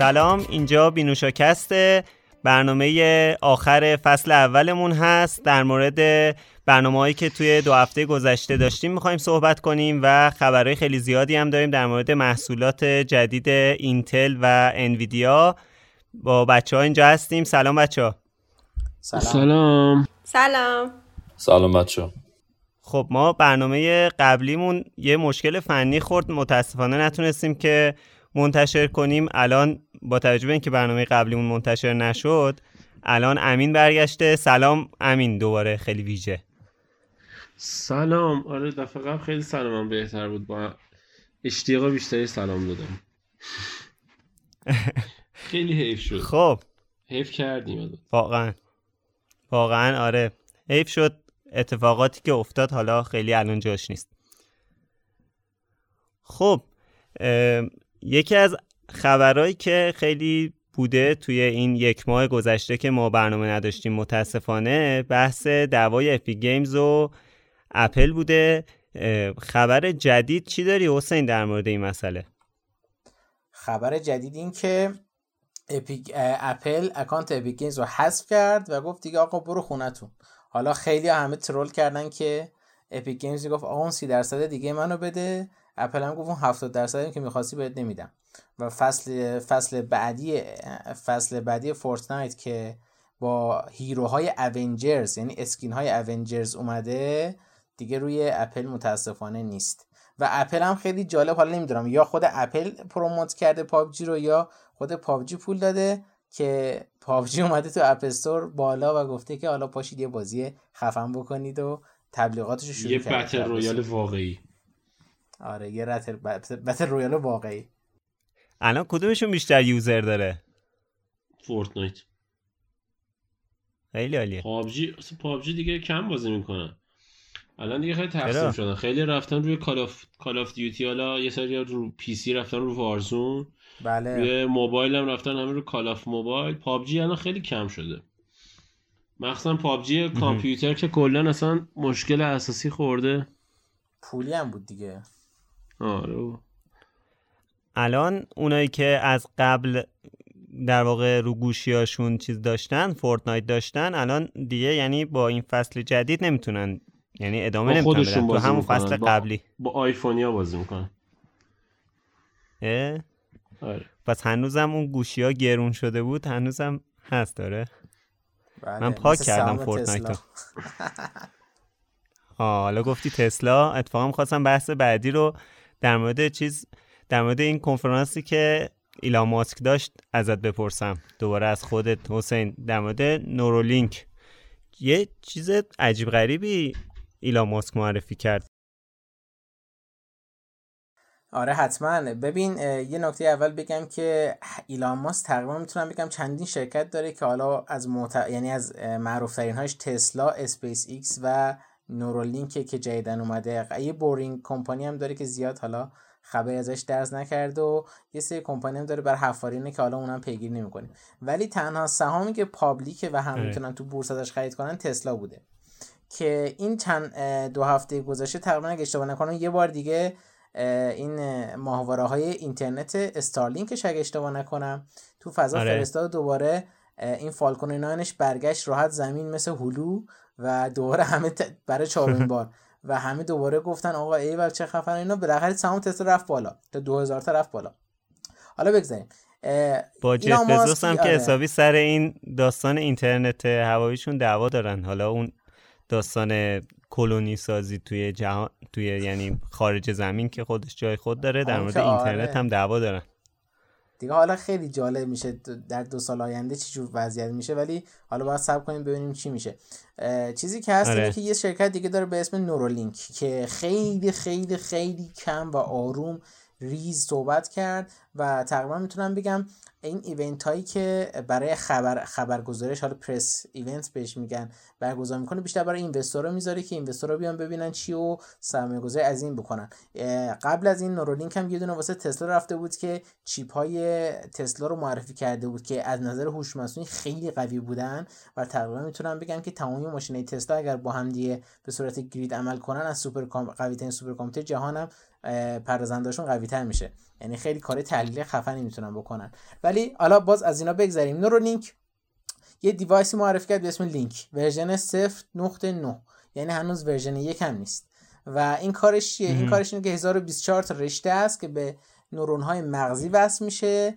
سلام اینجا بینوشاکسته برنامه آخر فصل اولمون هست. در مورد برنامه هایی که توی دو هفته گذشته داشتیم می‌خوایم صحبت کنیم و خبرهای خیلی زیادی هم داریم در مورد محصولات جدید اینتل و انویدیا. با بچه ها اینجا هستیم. سلام بچه ها سلام. سلام. سلام. سلام بچه خب ما برنامه قبلیمون یه مشکل فنی خورد. متاسفانه نتونستیم که منتشر کنیم. الان با توجه به اینکه برنامه قبلیمون منتشر نشد الان امین برگشته. سلام امین دوباره خیلی ویژه. سلام. آره دفعه قبل خیلی سلامم بهتر بود. با اشتیاق بیشتری سلام دادم. خیلی حیف شد. خب. حیف کردیم واقعا. واقعا آره. حیف شد. اتفاقاتی که افتاد حالا خیلی الان جاش نیست. خب یکی از خبرهایی که خیلی بوده توی این یک ماه گذشته که ما برنامه نداشتیم متاسفانه بحث دعوای Epic Games و اپل بوده. خبر جدید چی داری حسین در مورد این مسئله؟ خبر جدید این که Epic Apple account Epic Games رو حذف کرد و گفت دیگه آقا برو خونتون. حالا خیلی همه troll کردن که Epic Games گفت آقا اون 30 درصد دیگه منو بده. اپل هم گفت اون 70 درصدی که می‌خواستی بهت نمیدم. و فصل فصل بعدی فصل بعدی Fortnite که با hero های Avengers یعنی skin های Avengers اومده دیگه روی اپل متاسفانه نیست. و اپل هم خیلی جالب حالا نمی‌دونم یا خود Apple promote کرده PUBG رو یا خود PUBG پول داده که PUBG اومده تو App Store بالا و گفته که حالا پاشید یه بازی خفن بکنید و تبلیغاتش رو شروع یه battle royale واقعی. آره یه رتل battle royale واقعی. الان کدومشون بیشتر user داره؟ Fortnite. خیلی عالیه. PUBG PUBG دیگه کم بازی می‌کنن الان دیگه خیلی تقسیم شدن. خیلی رفتن روی Call of Call of Duty حالا یه سری رو PC رفتن رو Warzone بله. روی موبایل هم رفتن همین رو Call of Mobile. PUBG الان خیلی کم شده. مخصوصا پابجی کامپیوتر که کلا اصلا مشکل اساسی خورده. پولی هم بود دیگه. آره. الان اونایی که از قبل در واقع رو گوشیاشون چیز داشتن فورتنایت داشتن الان دیگه یعنی با این فصل جدید نمی‌تونن. یعنی ادامه نمی‌تونن تو همون فصل قبلی. با آیفونیا بازی می‌کنن. آره. پس هنوزم اون گوشی ها گرون شده بود هنوزم هست داره بله. من پاک کردم فورتنایت حالا گفتی تسلا؟ اتفاقا خواستم بحث بعدی رو در مورد چیز در مورد این کنفرانسی که ایلان ماسک داشت ازت بپرسم. دوباره از خودت حسین. در مورد نورولینک. یه چیز عجیب غریبی ایلان ماسک معرفی کرد. آره حتما. ببین یه نکته اول بگم که ایلان ماسک تقریبا می‌تونم بگم چندین شرکت داره که حالا از معر... یعنی از معروف هاش تسلا اسپیس ایکس و نورولینک که جدیدا اومده. یه Boring Company هم داره که زیاد حالا خبری ازش درز نکرد و یه سری کمپانی هم داره برا حفاریه که حالا اونم پیگیری نمی‌کنیم ولی تنها سهامی که public ه و هم می‌تونن تو بورس ازش خرید کنن تسلا بوده. که این چند دو هفته گذشته تقریبا اگه اشتباه نکنم یه بار دیگه این ماهواره های اینترنت استارلینکش اگه اشتباه نکنم تو فضا آره. فرستاد دوباره این فالکون ناینش برگشت راحت زمین مثل هلو و دوباره همه برای چهارمین بار. و همه دوباره گفتن آقا ای چه خفن اینا. بالاخره سهام تسلا رفت بالا. تا 2000 تا رفت بالا. حالا بگذاریم. با جف بزوس هم که آره. حسابی سر این داستان اینترنت هواییشون دعوا دارن. حالا اون داستان کلونی سازی توی جهان توی یعنی خارج زمین که خودش جای خود داره در مورد اینترنت آره. هم دعوا دارن. دیگه حالا خیلی جالب میشه در دو سال آینده چی جور وضعیت میشه ولی حالا باید صبر کنیم ببینیم چی میشه چیزی که هست آره. که یه شرکت دیگه داره به اسم نورولینک که خیلی خیلی خیلی کم و آروم ریز صحبت کرد و تقریبا می‌تونم بگم این event هایی که برای خبر خبرگزارش حالا press event بهش میگن برگزار می‌کنه بیشتر برای investor ا می‌ذاره که investor ا بیان ببینن چی و سرمایه گذاری از این بکنن. قبل از این نورولینک هم یه دونه واسه تسلا رفته بود که چیپ های تسلا رو معرفی کرده بود که از نظر هوش مصنوعی خیلی قوی بودن و تقریبا می‌تونم بگم که تمامی ماشین تسلا اگر با هم دیگه به صورت grid عمل کنن از سوپر قوی ترین super computer جهان هم پردازندهشون قوی تر میشه. یعنی خیلی کار تحلیل خفنی می‌تونن بکنن. ولی حالا باز از اینا بگذریم. نورولینک. یه device ی معرفی کرد به اسم لینک. version 0.9 یعنی هنوز version یک هم نیست. و این کارش چیه؟ این کارش اینه که 1024 تا رشته است که به نورون های مغزی وصل میشه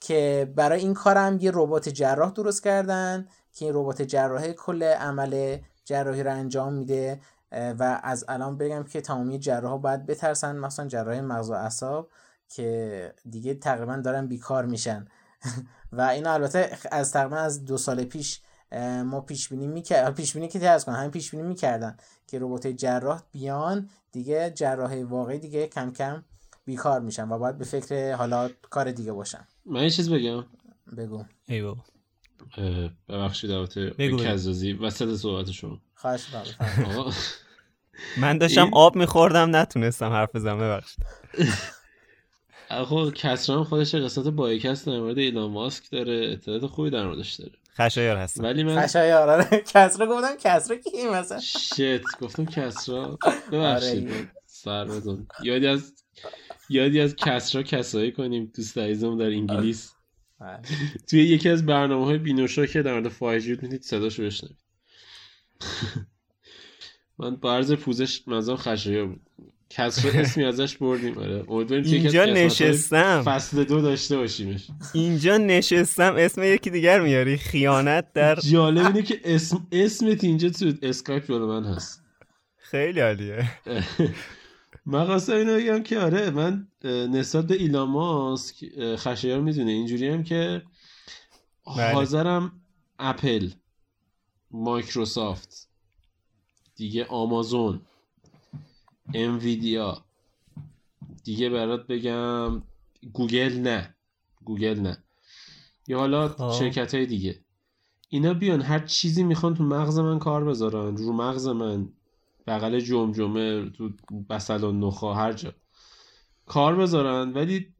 که برای این کارم یه ربات جراح درست کردن که این ربات جراحی کل عمل جراحی رو انجام میده. و از الان بگم که تمامی جراح باید بترسن مثلا جراح مغز و اعصاب که دیگه تقریبا دارن بیکار میشن. و این البته از تقریبا از دو سال پیش ما پیش بینی می‌کرد پیش بینی که ترس کنن همین پیش بینی می‌کردن که ربات جراح بیان دیگه جراح واقعی دیگه کم کم بیکار میشن و باید به فکر حالا کار دیگه باشن. من یه چیز بگم. بگو. ای بابا. ببخشید البته. کزازی وسط صحبت شما. خواهش می‌کنم آقا، من داشتم آب میخوردم نتونستم حرف بزنم ببخشید. آقا کسرا هم خودش قسمت بایکست در مورد ایلان ماسک داره اطلاعات خوبی در موردش داره. خشایار هستم. ولی من خشای آره. کسرا گفتم کسرا کی مثلا؟ شت گفتم کسرا. آره. ببخشید سرمتون یادی از یادی از کسرا کسایی کنیم دوست عزیزم در انگلیس. آره. توی یکی از برنامه های بینوشا که در مورد فایج بود می‌تونید صداشو بشنوید. من برز پوزش منظورم خشایار بود. کسرا اسمی ازش بردیم. آره. اینجا نشستم. فصل دو داشته باشیمش. اینجا نشستم. اسم یکی دیگر میاری. خیانت در جالب اینه که اسم اسمت اینجا تو اسکایپ جلو من هست. خیلی عالیه. من خواستم اینو بگم که آره من نسبت به ایلان ماسک خشایار می‌دونه. اینجوری هم که بله. حاضرم اپل مایکروسافت دیگه آمازون انویدیا. دیگه برات بگم گوگل نه. گوگل نه. یا حالا خب. شرکت های دیگه. اینا بیان هر چیزی می‌خوان تو مغز من کار بذارن. رو مغز من. بغل جمجمه تو بصل و نخاع هر جا. کار بذارن ولی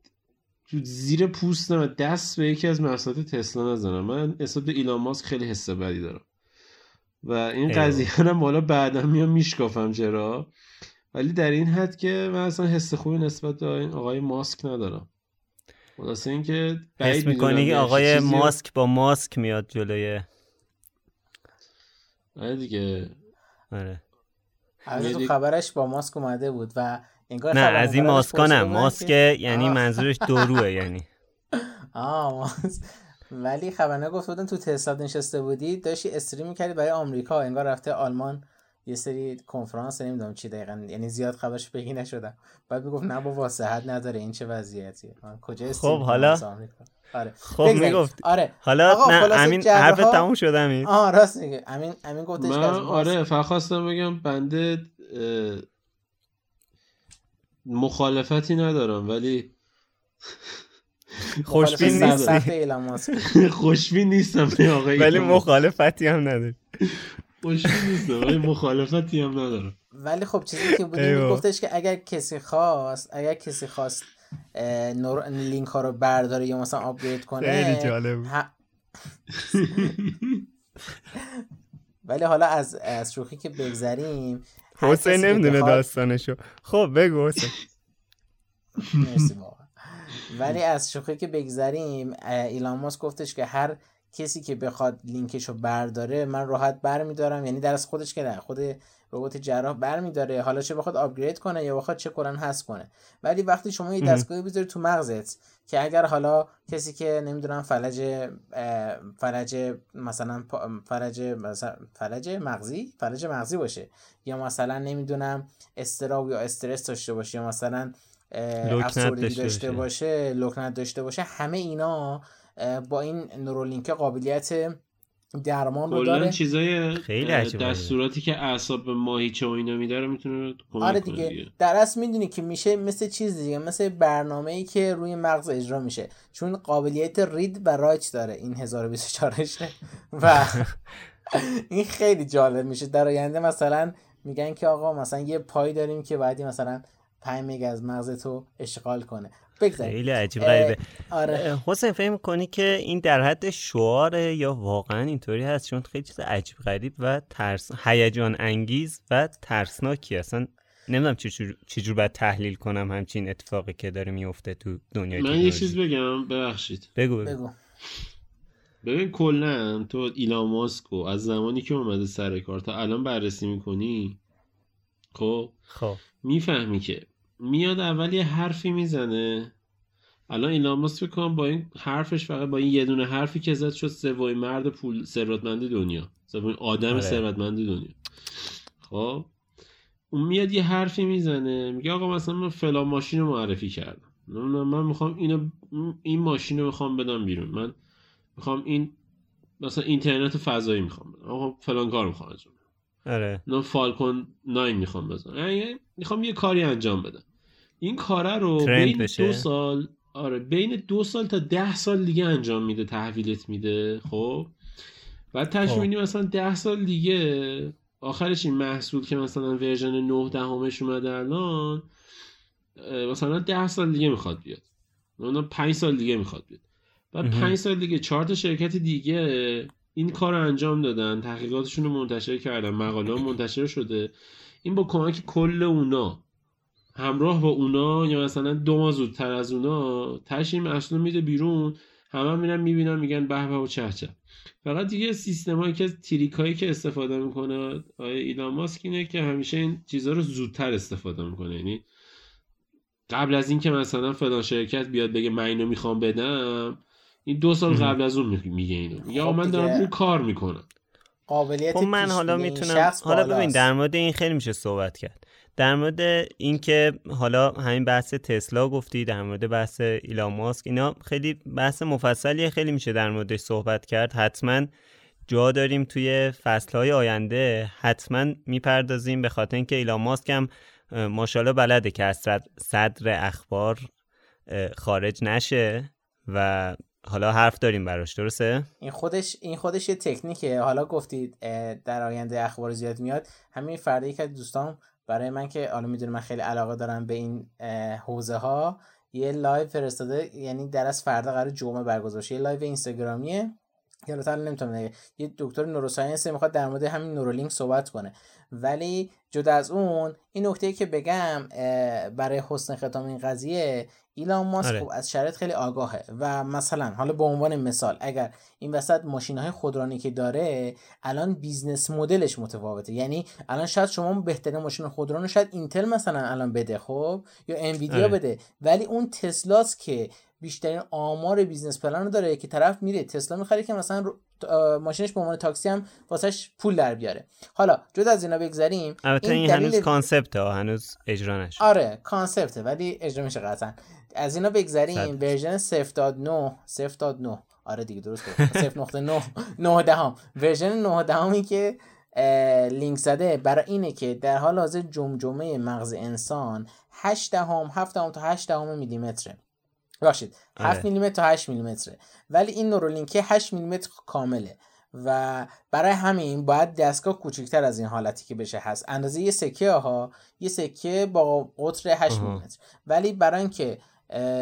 تو زیر پوستم و دست به یکی از محصولات تسلا نزنم. من به ایلان ماسک خیلی حس بدی دارم. و این. قضیه رو حالا بعدا میام میشکافم چرا. ولی در این حد که من اصلا حس خوبی نسبت به این آقای ماسک ندارم. خلاصه اینکه بعید حس می‌دونم می‌کنی آقای ماسک با ماسک میاد جلوی آره دیگه. آره. البته تو یعنی- خبرش با ماسک اومده بود و انگار نه از این ماسکا پرسیده نه. بودن ماسک یعنی. منظورش دروه یعنی. آه ماسک. ولی خبرنگار گفت بودن تو تسلا نشسته بودی داشتی استریم می‌کردی برای آمریکا انگار رفته آلمان یه سری کنفرانس نمی‌دونم چی دقیقا یعنی زیاد خبرش بگی نشدم. بعد می‌گفت نه بابا صحت نداره این چه وضعیتیه؟ کجا استریم خب، حالا؟ آره. خب. می‌گفت. آره. حالا نه امین حرف تموم شد امین. آه راست میگه. امین امین گفتش من آره فقط خواستم بگم بنده مخالفتی ندارم ولی خوشبین نیستی ماسک. خوشبین نیستم. آقای ولی. مخالفتی هم نداری خوشبین نیستم ولی مخالفتی هم ندارم. ولی خب چیزی که بودیم ایوه. گفتش که اگر کسی خواست اگر کسی خواست نور... لینک ها رو برداره یا مثلا آپگرید کنه خیلی جالب بود. ه- ولی حالا از از شوخی که بگذریم حسین نمی‌دونه داستانشو. خب بگو حسین. مرسی ولی از شوخی که بگذریم ایلان ماسک گفتش که هر کسی که بخواد لینکش رو برداره من راحت برمیدارم. یعنی در از خودش که نه خود ربات جراح برمیداره. حالا چه بخواد آپگرید کنه یا بخواد چه کلا حذف کنه. ولی وقتی شما یه. دستگاهی بذاری تو مغزت که اگر حالا کسی که نمی‌دونم فلج فلج مثلا فلج مثلا فلج مغزی فلج مغزی باشه. یا مثلا نمی‌دونم استراب یا استرس داشته باشه یا مثلا افسردگی داشته باشه. لکنت داشته باشه همه اینا با این نورولینک قابلیت درمان رو داره. چیزای خیلی. دستوراتی که اعصاب به ماهیچه و اینا میده رو می‌تونه کمک آره کنه دیگه. در اصل می‌دونی که میشه مثل چیز دیگه مثل برنامه ای که روی مغز اجرا میشه. چون قابلیت رید و رایت داره این 1024 رشته و این خیلی جالب میشه. در آینده مثلا میگن که آقا مثلا یه پای داریم که بعدی مثلا 5 مگ از مغز تو اشغال کنه. بگذاریم. خیلی عجیب غریبه. آره. حسین فکر کنی که این در حد شعاره یا واقعا اینطوری هست؟ چون خیلی چیز عجیب غریب و ترس هیجان انگیز و ترسناکی. اصلا نمی‌دونم چجور چجور باید تحلیل کنم همچین اتفاقی که داره میفته تو دنیای من یه چیز بگم ببخشید. بگو بگو, بگو. ببین کلا تو ایلان ماسکو از زمانی که اومده سر کار تا الان بررسی می‌کنی خب؟ خب. می‌فهمی که میاد اول یه حرفی می‌زنه. الان ایلان ماسک کنم با این حرفش فقط با این یه دونه حرفی که زد شد سومین مرد پول ثروتمند دنیا. سومین آدم آره. ثروتمند دنیا. خب؟ اون میاد یه حرفی می‌زنه. میگه آقا مثلا من فلان ماشین رو معرفی کردم. من می‌خوام اینو این ماشین رو می‌خوام بدم بیرون. من می‌خوام این مثلا اینترنت فضایی می‌خوام بدم. آقا فلان کار می‌خوام انجام آره. نه فالکون 9 می‌خوام بزنم. می‌خوام یه کاری انجام بدم. این کاره رو بین بشه. دو سال آره بین دو سال تا ده سال دیگه انجام میده تحویلت میده خب؟ بعد تشمینی مثلا ده سال دیگه آخرش این محصول که مثلا ورژن 9 دهمش اومده الان مثلا ده سال دیگه می‌خواد بیاد. اون 5 سال دیگه می‌خواد بیاد. بعد 5 سال دیگه چهار تا شرکت دیگه این کار رو انجام دادن تحقیقاتشون رو منتشر کردن مقاله منتشر شده. این با کمک کل اونا. همراه با اونا یا مثلا دو ماه زودتر از اونا تش این محصول میده بیرون همه هم میرن می‌بینن میگن به به و چه چه. فقط دیگه سیستم هایی که تریک هایی که استفاده می‌کنه آیا ایلان ماسک اینه که همیشه این چیزها رو زودتر استفاده می‌کنه. یعنی قبل از اینکه مثلا فلان شرکت بیاد بگه من اینو می‌خوام بدم این دو سال قبل از اون میگه اینو. یا خب من دارم اون کار می‌کنم. قابلیت خب من حالا می‌تونم حالا ببین در مورد این خیلی میشه صحبت کرد. در مورد اینکه حالا همین بحث تسلا گفتی در مورد بحث ایلان ماسک اینا خیلی بحث مفصلیه خیلی میشه در موردش صحبت کرد. حتما جا داریم توی فصلهای آینده حتما می‌پردازیم به خاطر اینکه ایلان ماسک هم ماشاءالله بلده که از صدر اخبار خارج نشه و حالا حرف داریم براش درسته؟ این خودش این خودش یه تکنیکه. حالا گفتید در آینده اخبار زیاد میاد. همین فردا که دوستان برای من که حالا می‌دونه من خیلی علاقه دارم به این حوزه ها یه live فرستاده یعنی در از فردا قرار جمعه برگزار یه live اینستاگرامیه. یا البته نمی‌تونم یه دکتر neuroscience می‌خواد در مورد همین نورولینک صحبت کنه. ولی جدا از اون این نکته که بگم برای حسن ختام این قضیه ایلان ماسک آره. خب از شرط خیلی آگاهه. و مثلا حالا به عنوان مثال اگر این وسط ماشین های خودرانی که داره الان business model ش متفاوته. یعنی الان شاید شما بهترین ماشین خودران شاید اینتل مثلا الان بده خب؟ یا انویدیا آره. بده. ولی اون تسلاست که بیشترین آمار business plan رو داره که طرف میره. تسلا می‌خره که مثلا ماشینش به عنوان تاکسی هم واسش پول در بیاره. حالا جدا از اینا بگذریم البته این, این هنوز concept ه هنوز اجرا نشده. آره concept ه ولی اجرا میشه قطعا. از اینا بگذریم version 0.9 0.9 آره دیگه درست گفت 0.9 9 دهم. version 9 دهمی که لینک زده برای اینه که در حال حاضر جمجمه مغز انسان 8 دهم 7 دهم تا 8 دهم میلیمتره. باشید 7 میلیمتر تا 8 میلیمتره. ولی این نورولینک 8 میلیمتر کامله و برای همین باید دستگاه کوچکتر از این حالتی که بشه هست. اندازه یه سکه ها یه سکه با قطر 8 میلیمتر. ولی برای اینکه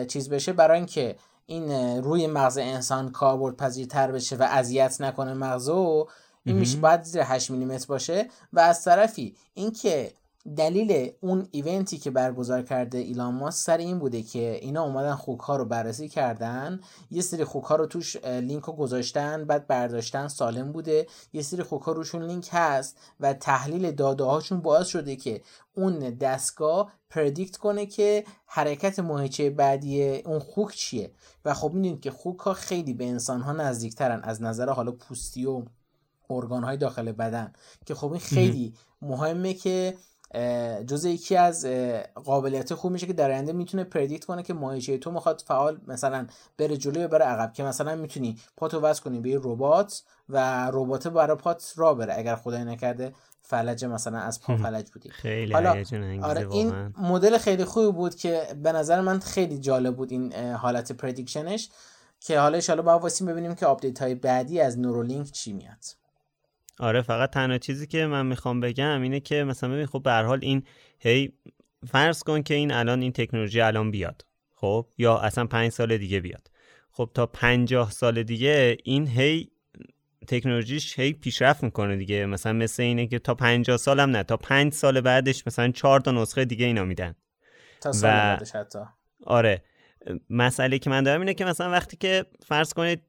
چیز بشه برای اینکه این روی مغز انسان کاربرد پذیرتر بشه و اذیت نکنه مغزو این میشه باید زیر 8 میلیمتر باشه. و از طرفی اینکه دلیل اون ایونتی که برگزار کرده ایلان ماسک سر این بوده که اینا اومدن خوک ها رو بررسی کردن. یه سری خوک ها رو توش لینک رو گذاشتن بعد برداشتن سالم بوده. یه سری خوک ها روشون لینک هست و تحلیل داده هاشون باعث شده که اون دستگاه پردیکت کنه که حرکت ماهیچه بعدی اون خوک چیه. و خب می‌دونید که خوک ها خیلی به انسان ها نزدیکترن از نظر حالا پوستی و ارگان های داخل بدن. که خب این خیلی مهمه که جز یکی از قابلیت خوب میشه که در آینده می‌تونه predict کنه که ماهیچه تو می‌خواد فعال مثلا بره جلو یا بره عقب که مثلا می‌تونی پاتو وصل کنی به ربات و ربات برای پات راه بره. اگر خدای نکرده فلج مثلا از پا فلج بودی. خیلی حالا آره این مدل خیلی خوبی بود که به نظر من خیلی جالب بود این حالت prediction ش که حالا حالا باید وایسیم ببینیم که update های بعدی از نورولینک چی میاد. آره فقط تنها چیزی که من می‌خوام بگم اینه که مثلا ببین خب به حال این هی فرض کن که این الان این تکنولوژی الان بیاد خب؟ یا اصلا پنج سال دیگه بیاد. خب تا پنجاه سال دیگه این هی تکنولوژیش هی پیشرفت می‌کنه دیگه. مثلا مثل اینه که تا 50 سال هم نه تا 5 سال بعدش مثلا 4 تا نسخه دیگه اینا میدن. تا سال بعدش حتی. آره مسئله که من دارم اینه که مثلا وقتی که فرض کنید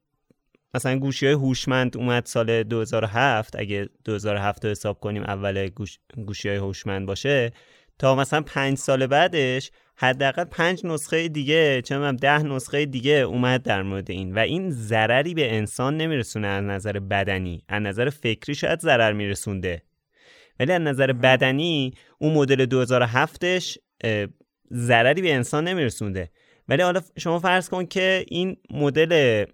مثلا گوشی های هوشمند اومد سال 2007 اگه 2007 رو حساب کنیم اول گوش... گوشی های هوشمند باشه تا مثلا پنج سال بعدش حداقل پنج نسخه دیگه چه ده نسخه دیگه اومد در مورد این. و این ضرری به انسان نمیرسونه از نظر بدنی. از نظر فکری شاید ضرر میرسونده. ولی از نظر بدنی اون مدل 2007ش ضرری به انسان نمیرسونده. ولی حالا شما فرض کن که این مدل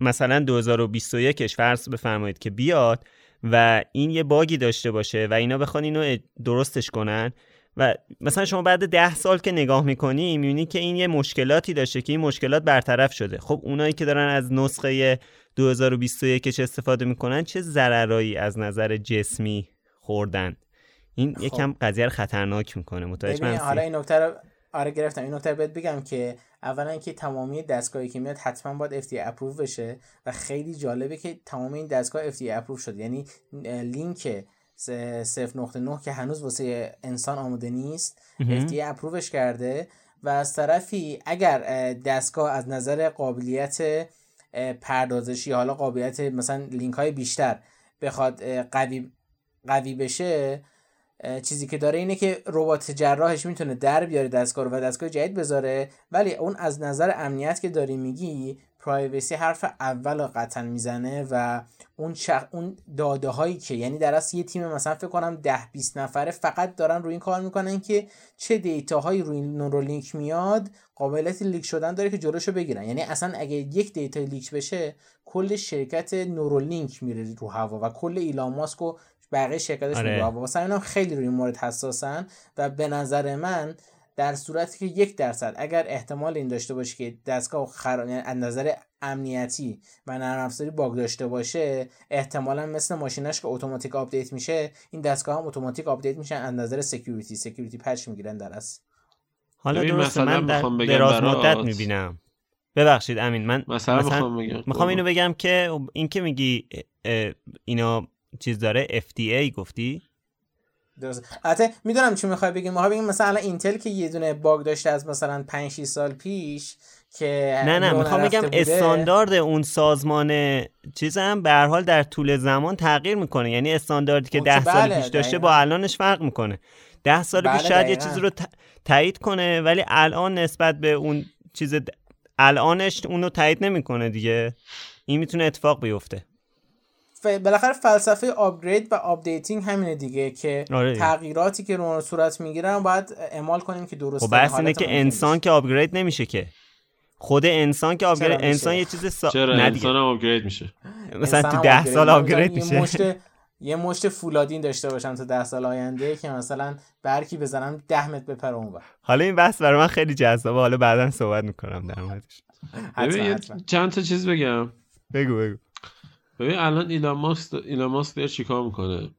مثلا 2021ش فرض بفرمایید که بیاد و این یه باگی داشته باشه و اینا بخوان اینو درستش کنن و مثلا شما بعد ده سال که نگاه می‌کنی می‌بینی که این یه مشکلاتی داشته که این مشکلات برطرف شده. خب اونایی که دارن از نسخه 2021 چه استفاده می‌کنن چه ضررایی از نظر جسمی خوردن؟ این خب. یکم قضیه رو خطرناک می‌کنه. متوجه حالا این نکته رو آره گرفتم. این نکته بهت بگم که اولا که تمامی دستگاهی که میاد حتما باید FDA اپروو بشه و خیلی جالبه که تمام این دستگاه FDA approve شد یعنی لینک 0.9 که هنوز واسه انسان آماده نیست FDA approve ش کرده و از طرفی اگر دستگاه از نظر قابلیت پردازشی حالا قابلیت مثلا لینک های بیشتر بخواد قوی قوی بشه چیزی که داره اینه که ربات جراحش می‌تونه در بیاره دستگاه رو و دستگاه جدید بذاره ولی اون از نظر امنیت که داری میگی privacy حرف اول قطعا می‌زنه و اون شخ... اون داده هایی که یعنی در اصل یه تیم مثلا فکر کنم 10 20 نفره فقط دارن روی این کار می‌کنن که چه data هایی روی Neuralink میاد قابلیت leak شدن داره که جلوشو بگیرن. یعنی اصلا اگه یک data leak بشه کل شرکت Neuralink میره رو هوا و کل ایلان ماسک و بقیه شرکتش آره. هوا واسه خیلی روی مورد حساسن و به نظر من در صورتی که یک درصد اگر احتمال این داشته باشه که دستگاه خراب یعنی از نظر امنیتی و نرم افزاری bug داشته باشه احتمالا مثل ماشینش که اتوماتیک update میشه این دستگاه هم اتوماتیک update میشن از نظر security security patch می‌گیرن در از حالا درسته من در دراز مدت می‌بینم. ببخشید امین من مثلا, مثلا می‌خوام اینو بگم که این که میگی اینا چیز داره؟ FDA گفتی؟ البته می‌دونم چی می‌خوای بگیم ما بگیم مثلا Intel که یه دونه bug داشته از مثلا 5 6 سال پیش که نه نه می‌خوام بگم استاندارد اون سازمان چیزم به هر حال در طول زمان تغییر می‌کنه. یعنی استانداردی که 10 سال بله، پیش داشته با الانش فرق می‌کنه. 10 سال بله پیش شاید یه چیزی رو تایید کنه ولی الان نسبت به اون چیز الانش اونو تایید نمی‌کنه دیگه. این می‌تونه اتفاق بیفته. بالاخره فلسفه upgrade و updating همینه دیگه که آره تغییراتی که رو صورت می‌گیرن باید اعمال کنیم که درسته خب بحث اینه که انسان که آپگرید نمیشه که. خود انسان که آپگرید انسان یه چیز سا... چرا انسان آپگرید میشه؟ مثلا تو ده سال آپگرید میشه یه مشت یه مشت فولادین داشته باشم تو ده سال آینده که مثلا برکی بزنم ده متر بپره اون حالا این بحث برای من خیلی جذابه. حالا بعدا صحبت می‌کنم در موردش. چند تا چیز بگم. بگو بگو. ببین الان ایلان ماسک ایلان ماسک داره چیکار می‌کنه؟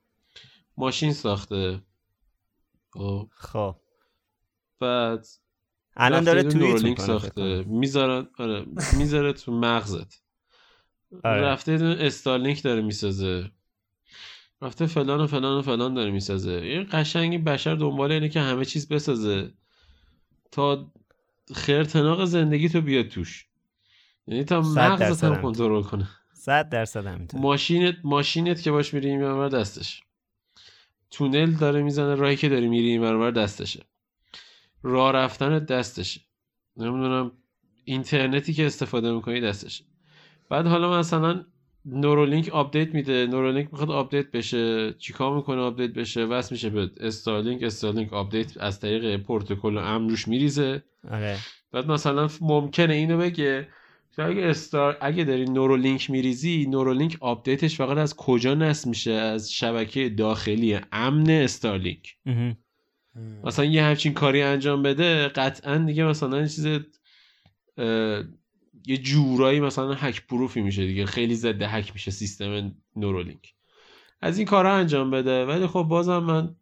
ماشین ساخته. خب. خب. بعد الان داره توییت ساخته. می‌ذاره آره می‌ذاره تو مغزت. آره. رفته استارلینک داره می‌سازه. رفته فلان و فلان و فلان داره می‌سازه. این قشنگی بشر دنبال اینه که همه چیز بسازه. تا خرتناق زندگی تو بیاد توش. یعنی تا مغزت هم کنترل کنه. صد درصد همینطور ماشینت ماشینت که باش میری این دستش. تونل داره می‌زنه راهی که داری میری این دستشه. راه رفتن دستشه. نمی‌دونم اینترنتی که استفاده می‌کنی دستشه. بعد حالا مثلا Neuralink update میده. Neuralink می‌خواد update بشه. چیکار می‌کنه update بشه؟ وصل میشه به Starlink. Starlink update از طریق پروتکل امن روش میریزه. آره. بعد مثلا ممکنه اینو بگه اگه Star اگه داری Neuralink میریزی Neuralink update ش فقط از کجا نصب میشه؟ از شبکه داخلی امن Starlink. مثلا یه همچین کاری انجام بده قطعا دیگه مثلا چیز یه جورایی مثلا hack proof ی میشه دیگه. خیلی ضد هک میشه سیستم Neuralink. از این کارا انجام بده. ولی خب بازم من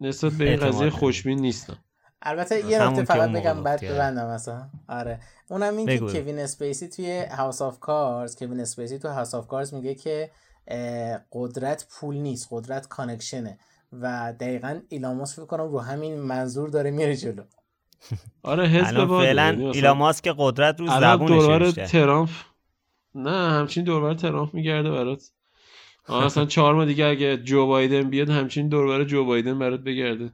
نسبت به این قضیه خوشبین نیستم. البته یه نکته فقط بگم بعد ببندم مثلا. آره. اونم این که کوین اسپیسی توی House of Cards کوین اسپیسی تو House of Cards میگه که قدرت پول نیست قدرت کانکشنه. و دقیقا ایلاماس فکر کنم رو همین منظور داره میره جلو. آره حزب فعلا یعنی ایلان که قدرت رو زبونش ترامپ نه همچین دوربر ترامپ میگرده برات. اصلا چهار ماه دیگه اگه جو بایدن بیاد همچین دوربر جو بایدن برات بگرده.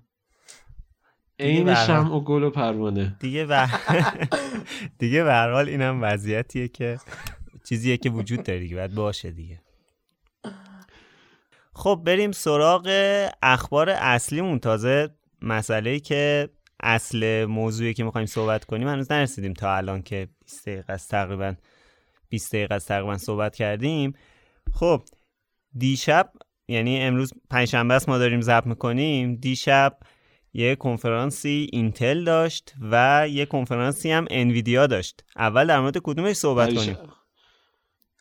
عین شم و گل و پروانه. دیگه به دیگه به حال اینم وضعیتیه که چیزیه که وجود داره دیگه باید باشه دیگه. خب بریم سراغ اخبار اصلیمون. تازه مسئله که اصل موضوعی که می‌خوایم صحبت کنیم هنوز نرسیدیم تا الان که 20 دقیقه است تقریبا 20 دقیقه است تقریبا صحبت کردیم. خب دیشب یعنی امروز پنجشنبه است ما داریم ضبط می‌کنیم دیشب یه کنفرانسی اینتل داشت و یه کنفرانسی هم انویدیا داشت. اول در مورد کدومش صحبت کنیم؟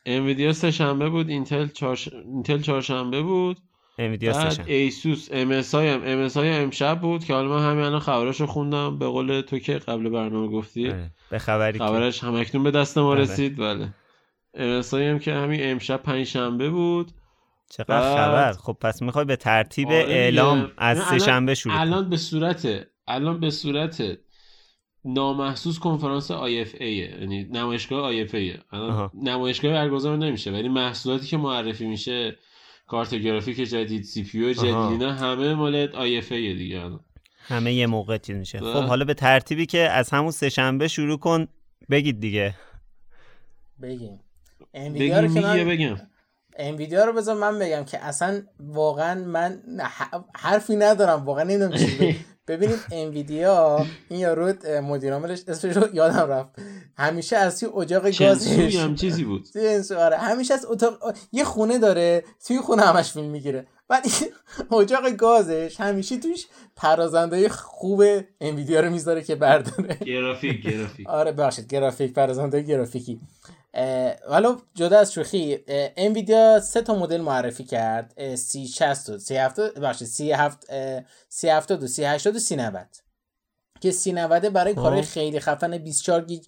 Nvidia سه شنبه بود Intel چارش... Intel چهارشنبه بود. Nvidia سه شنبه. Asus MSI هم MSI امشب بود که حالا من همین الان خبراشو خوندم. به قول تو که قبل برنامه گفتی؟ آره، به خبری خبرش هم اکنون به دست ما آره. رسید بله. MSI هم که همین امشب پنج شنبه بود. چقدر خبر. خب پس می‌خوای به ترتیب آره اعلام از سه شنبه شروع الان به صورت الان به صورت نامحسوس کنفرانس IFA یعنی نمایشگاه IFA نمایشگاه برگزار نمیشه ولی محصولاتی که معرفی میشه کارت گرافیک جدید سی پی جدید اینا همه مال IFA دیگه همه یه موقع چیز میشه. خب حالا به ترتیبی که از همون سه شنبه شروع کن. بگید دیگه. بگیم. بگیم بگم انویدیا رو بذار من بگم که اصلا واقعا من حرفی ندارم واقعا نمی‌دونم ببینید انویدیا این یارو مدیر عاملش اسمش رو یادم رفت. همیشه از توی اجاق گازش هم چیزی بود. آره همیشه از اتاق یه خونه داره توی خونه همش فیلم می‌گیره. بعد اجاق گازش همیشه توش پرازنده خوب انویدیا رو می‌ذاره که برداره. گرافیک گرافیک. آره ببخشید گرافیک پرازنده گرافیکی. حالا جدا از شوخی انویدیا سه تا مدل معرفی کرد سی 60 و سی 70 ببخشید سی 7 سی 70 و سی 80 و سی 90 که سی 90 برای کارهای خب. خیلی خفن 24 گیگ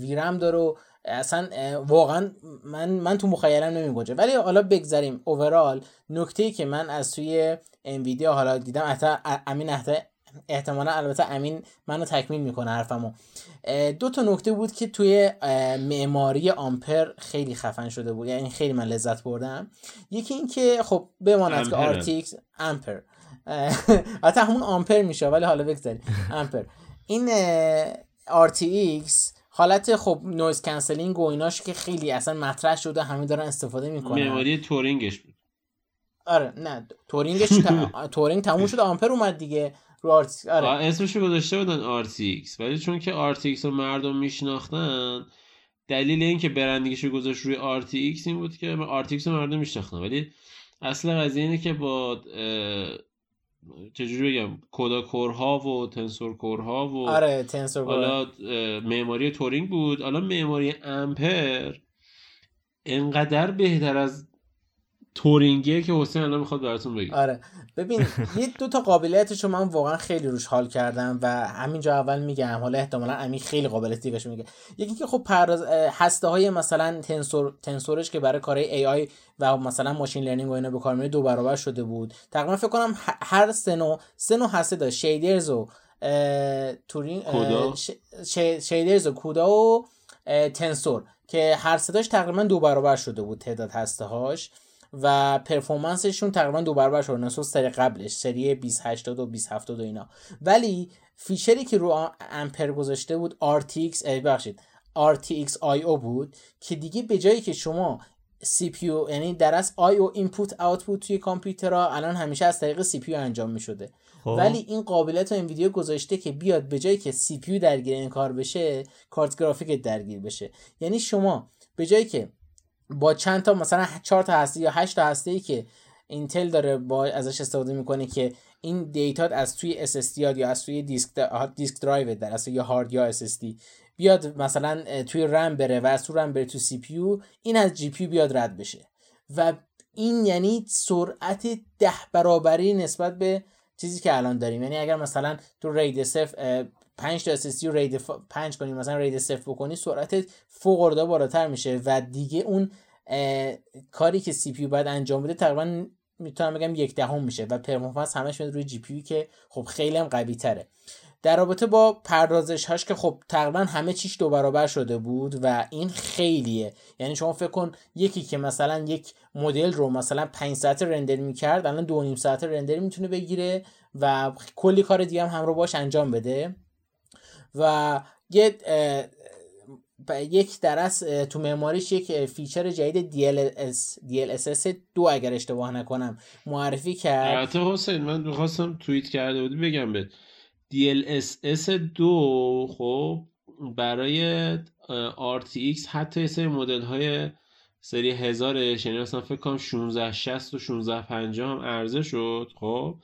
ویرم داره و اصلا واقعا من من تو مخیلم نمیگنجه. ولی حالا بگذریم. اوورال نکته ای که من از توی انویدیا حالا دیدم حتی امین احتمالا البته امین منو تکمیل می‌کنه حرفمو. دو تا نکته بود که توی معماری آمپر خیلی خفن شده بود. یعنی خیلی من لذت بردم. یکی این که خب بماند که RTX Ampere حتی همون Ampere میشه ولی حالا بگذاریم. Ampere این RTX حالت خب noise cancelling و ایناش که خیلی اصلا مطرح شده همه دارن استفاده می‌کنن. معماری Turing ش بود. آره نه Turing ش Turing تموم شد Ampere اومد دیگه. رو RTX آره. اسمشو گذاشته بودن RTX ولی چون که RTX رو مردم میشناختن دلیل اینکه برندینگش رو گذاشت روی RTX این بود که RTX رو مردم میشناختن. ولی اصل قضیه اینه که با چجوری بگم کدا کورها و تنسور کورها و آره تنسور حالا معماری تورینگ بود. حالا معماری امپر انقدر بهتر از تورینگیه که حسین الان می‌خواد براتون بگه. آره. ببین یه دو تا قابلیتش رو من واقعا خیلی روش حال کردم و همینجا اول میگم حالا احتمالا امی خیلی قابلیت دیگه میگه. یکی که خب پرداز هسته های مثلا tensor tensor ش که برای کار AI و مثلا machine learning و اینا به کار میره دو برابر شده بود. تقریبا فکر کنم هر سنو سنو هسته داشت shaders و تورین shaders و CUDA و tensor که هر سه تاش تقریبا دو برابر شده بود تعداد هسته هاش و performance شون تقریبا دو برابر شد. نسبت سری قبلش سری 2080 و 2070 و اینا. ولی فیچری که رو امپر گذاشته بود RTX ببخشید RTX IO بود که دیگه به جایی که شما CPU یعنی در از IO input output توی کامپیوترها الان همیشه از طریق CPU انجام می شده خب. ولی این قابلیت رو این ویدیو گذاشته که بیاد به جایی که CPU درگیر این کار بشه کارت گرافیک درگیر بشه. یعنی شما به جایی که با چند تا مثلا 4 تا هسته یا 8 تا هسته ای که Intel داره با ازش استفاده می‌کنه که این دیتا از توی SSD یا از توی دیسک disk drive در اصل یا هارد یا SSD بیاد مثلا توی رم بره و از تو رم بره تو CPU این از GPU بیاد رد بشه. و این یعنی سرعت ده برابری نسبت به چیزی که الان داریم. یعنی اگر مثلا تو RAID 5 تا SSD رو RAID 5 کنی مثلا RAID صفر بکنی سرعت فوق العاده بالاتر میشه. و دیگه اون کاری که CPU باید انجام بده تقریبا می‌تونم بگم یک دهم میشه. و performance همش میاد روی GPU که خب خیلی هم قوی تره. در رابطه با پردازش هاش که خب تقریبا همه چیش دو برابر شده بود و این خیلیه. یعنی شما فکر کن یکی که مثلا یک مدل رو مثلا 5 ساعت render می‌کرد الان دو نیم ساعت render می‌تونه بگیره و کلی کار دیگه هم همراه باش انجام بده. و یه یک درس تو معماریش یک فیچر جدید DLS DLSS دو اگر اشتباه نکنم معرفی کرد. البته حسین من می‌خواستم توییت کرده بودی بگم به DLSS دو خب برای RTX حتی یه سری مدل های سری هزارش یعنی مثلا فکر کنم 1660 و 1650 هم عرضه شد خب.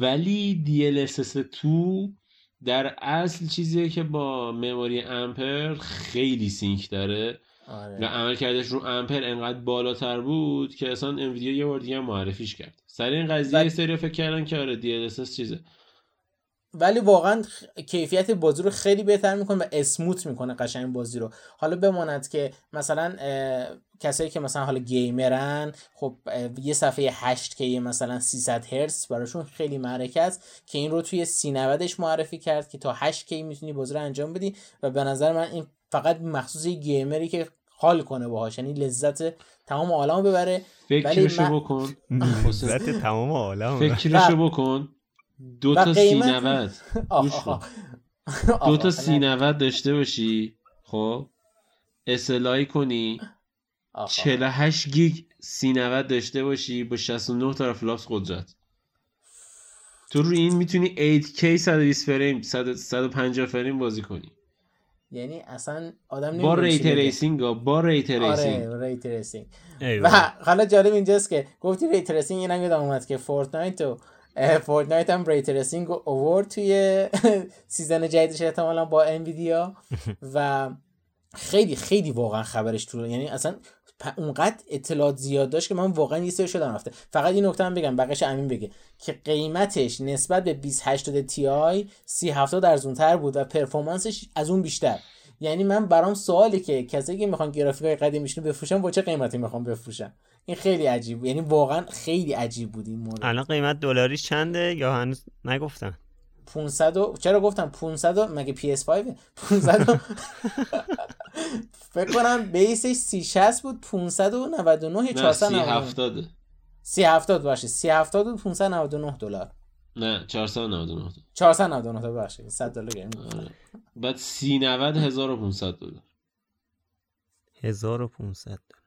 ولی DLSS 2 در اصل چیزیه که با مموری امپر خیلی سینک داره آره. و عمل کردش رو امپر انقدر بالاتر بود که اصلا انویدیا یه بار دیگه معرفیش کرد سر این قضیه و... سری فکر کردن که آره DLSS چیزه ولی واقعا کیفیت بازی رو خیلی بهتر می‌کنه و اسموت می‌کنه قشنگ بازی رو. حالا بماند که مثلا کسایی که مثلا حالا گیمرن خب یه صفحه 8 که مثلا 300 هرتز براشون خیلی معرکه است که این رو توی 390 معرفی کرد که تا 8 کی می‌تونی بازی رو انجام بدی و به نظر من این فقط مخصوص gamer ی که حال کنه باهاش. یعنی لذت تمام عالم ببره. فکرشو من... بکن. لذت تمام عالم فکرشو بکن. دو تا سی نود. دو تا سی نود داشته باشی خب؟ SLI کنی. 48 گیگ سی نود داشته باشی با 69 ترا flops قدرت. تو روی این می‌تونی 8K 120 فریم 150 فریم بازی کنی. یعنی اصلا آدم با ریت ریسینگ با ray tracing. آره ray tracing. و حالا جالب اینجاست که گفتی ray tracing اینم یادم اومد که Fortnite و Fortnite هم ray tracing اوورد توی season جدیدش احتمالا با انویدیا. و خیلی خیلی واقعا خبرش طول یعنی اصلا اونقدر اطلاعات زیاد داشت که من واقعا یه سریش یادم رفته. فقط این نکته هم بگم بقیش امین بگه. که قیمتش نسبت به 2080 تی آی 3070 ارزونتر بود و پرفورمنسش از اون بیشتر. یعنی من برام سوالی که کسایی که می‌خوان گرافیکای قدیمیشون بفروشن با چه قیمتی می‌خوان بفروشن؟ این خیلی عجیب بود. یعنی واقعا خیلی عجیب بود این مورد. الان قیمت دلاریش چنده یا هنوز نگفتن؟ 500 و... چرا گفتم 500 و... مگه PS5 500 و... فکر کنم بیسش 360 بود 599 499 370 باشه 370 بود 599 دلار. نه 499 499 باشه 100 دلار گرم بعد 390 1500 دلار. 1500 دلار.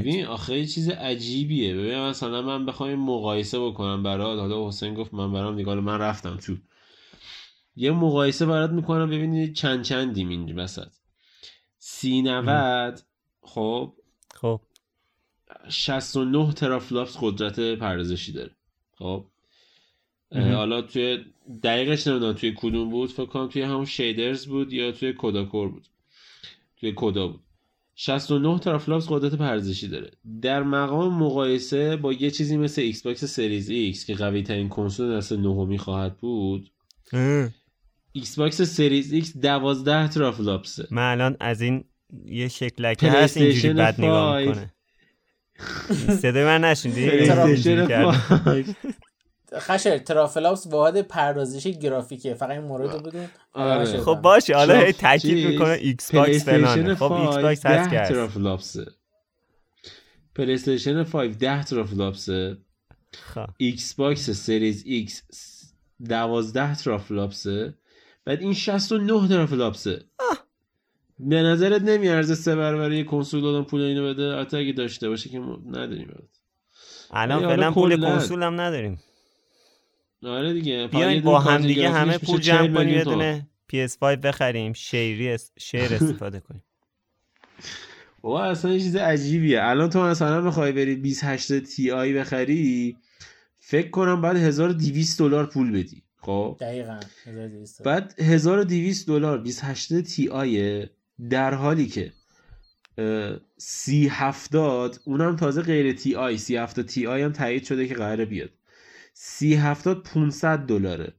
ببین آخه یه چیز عجیبیه. ببین مثلا من بخوام مقایسه بکنم برات. حالا حسین گفت من برام نگاه من رفتم تو. یه مقایسه برات می‌کنم ببینید چند چندیم اینجا وسط. سی نود خب. خب 69 teraflops قدرت پردازشی داره. خب. حالا توی دقیقش نمی‌دونم توی کدوم بود فکر کنم توی همون shaders بود یا توی CUDA core بود. توی CUDA بود. 69 teraflops قدرت پردازشی داره. در مقام مقایسه با یه چیزی مثل Xbox Series X که قوی ترین کنسول نسل نهمی خواهد بود ایکس باکس سریز ایکس 12 ترافلاپسه من الان از این یه شکلک هست اینجوری بد نگاه می‌کنه. صدای من نشوندی خشر ترافلاپس واحد پردازشی گرافیکه. فقط این مورد بدون آره. خب باشه حالا هی تاکید می‌کنه ایکس باکس فلانه. خب ایکس باکس هست که ترافلاپسه پلی استیشن 5 10 ترافلاپسه Xbox Series X 12 teraflops ه بعد این 69 teraflops ه به نظرت نمیارزه سه برابر یه کنسول دادن پول اینو بده؟ حتی اگه داشته باشه که نداریم الان فعلا پول کنسول هم نداریم. آره دیگه بیاین با هم دیگه همه پول جمع کنیم یه دونه PS5 بخریم share ی. share استفاده کنیم. بابا اصلا یه چیز عجیبیه. الان تو مثلا بخوای بری 28 Ti بخری فکر کنم بعد 1200 دلار پول بدی. خب؟ دقیقاً 1200 بعد 1200 دلار 28 Ti در حالی که سی هفتاد اونم تازه غیر Ti سی هفتاد Ti هم تایید شده که قراره بیاد. سی هفتاد 500 دلاره.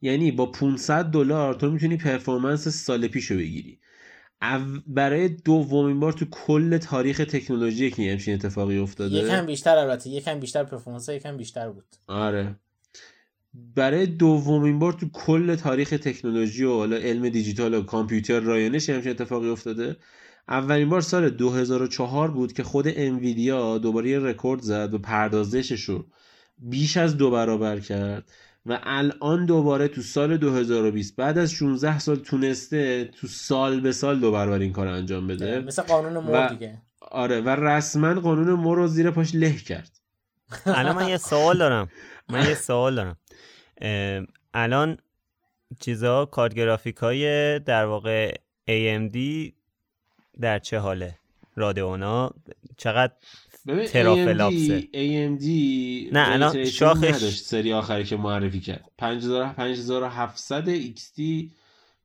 یعنی با 500 دلار تو می‌تونی performance سال پیشو بگیری. برای دومین بار تو کل تاریخ تکنولوژی که همچین اتفاقی افتاده. یکم بیشتر البته یکم بیشتر performance یکم بیشتر بود. آره. برای دومین بار تو کل تاریخ تکنولوژی و حالا علم دیجیتال و کامپیوتر رایانش همچین اتفاقی افتاده. اولین بار سال 2004 بود که خود انویدیا دوباره رکورد زد و پردازشش رو بیش از دو برابر کرد و الان دوباره تو سال 2020 بعد از 16 سال تونسته تو سال به سال دو برابر این کار انجام بده. مثل قانون مور دیگه. آره و رسما قانون مور رو زیر پاش له کرد. الان من یه سوال دارم. من یه سوال دارم. الان چیزا کارت گرافیک های در واقع AMD در چه حاله؟ رادیونا چقدر ترافلاپسه AMD نه الان شاخش نداشت سری آخری که معرفی کرد. 5700 XT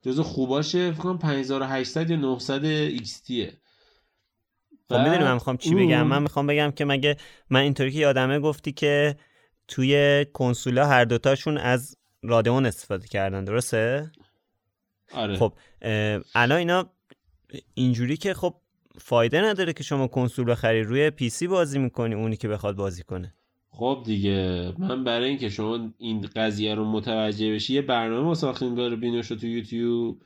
جزو خوباشه فکر کنم 5800 یا 900 XT خب می‌دونی من می‌خوام چی بگم؟ من می‌خوام بگم که مگه من اینطوری که یادمه گفتی که توی کنسولا هر دوتاشون از رادیون استفاده کردن درسته؟ آره. خب الان اینا اینجوری که خب فایده نداره که شما کنسول بخری روی پی سی بازی می‌کنی اونی که بخواد بازی کنه. خب دیگه من برای اینکه شما این قضیه رو متوجه بشی یه برنامه ساختیم داره بینوش تو یوتیوب.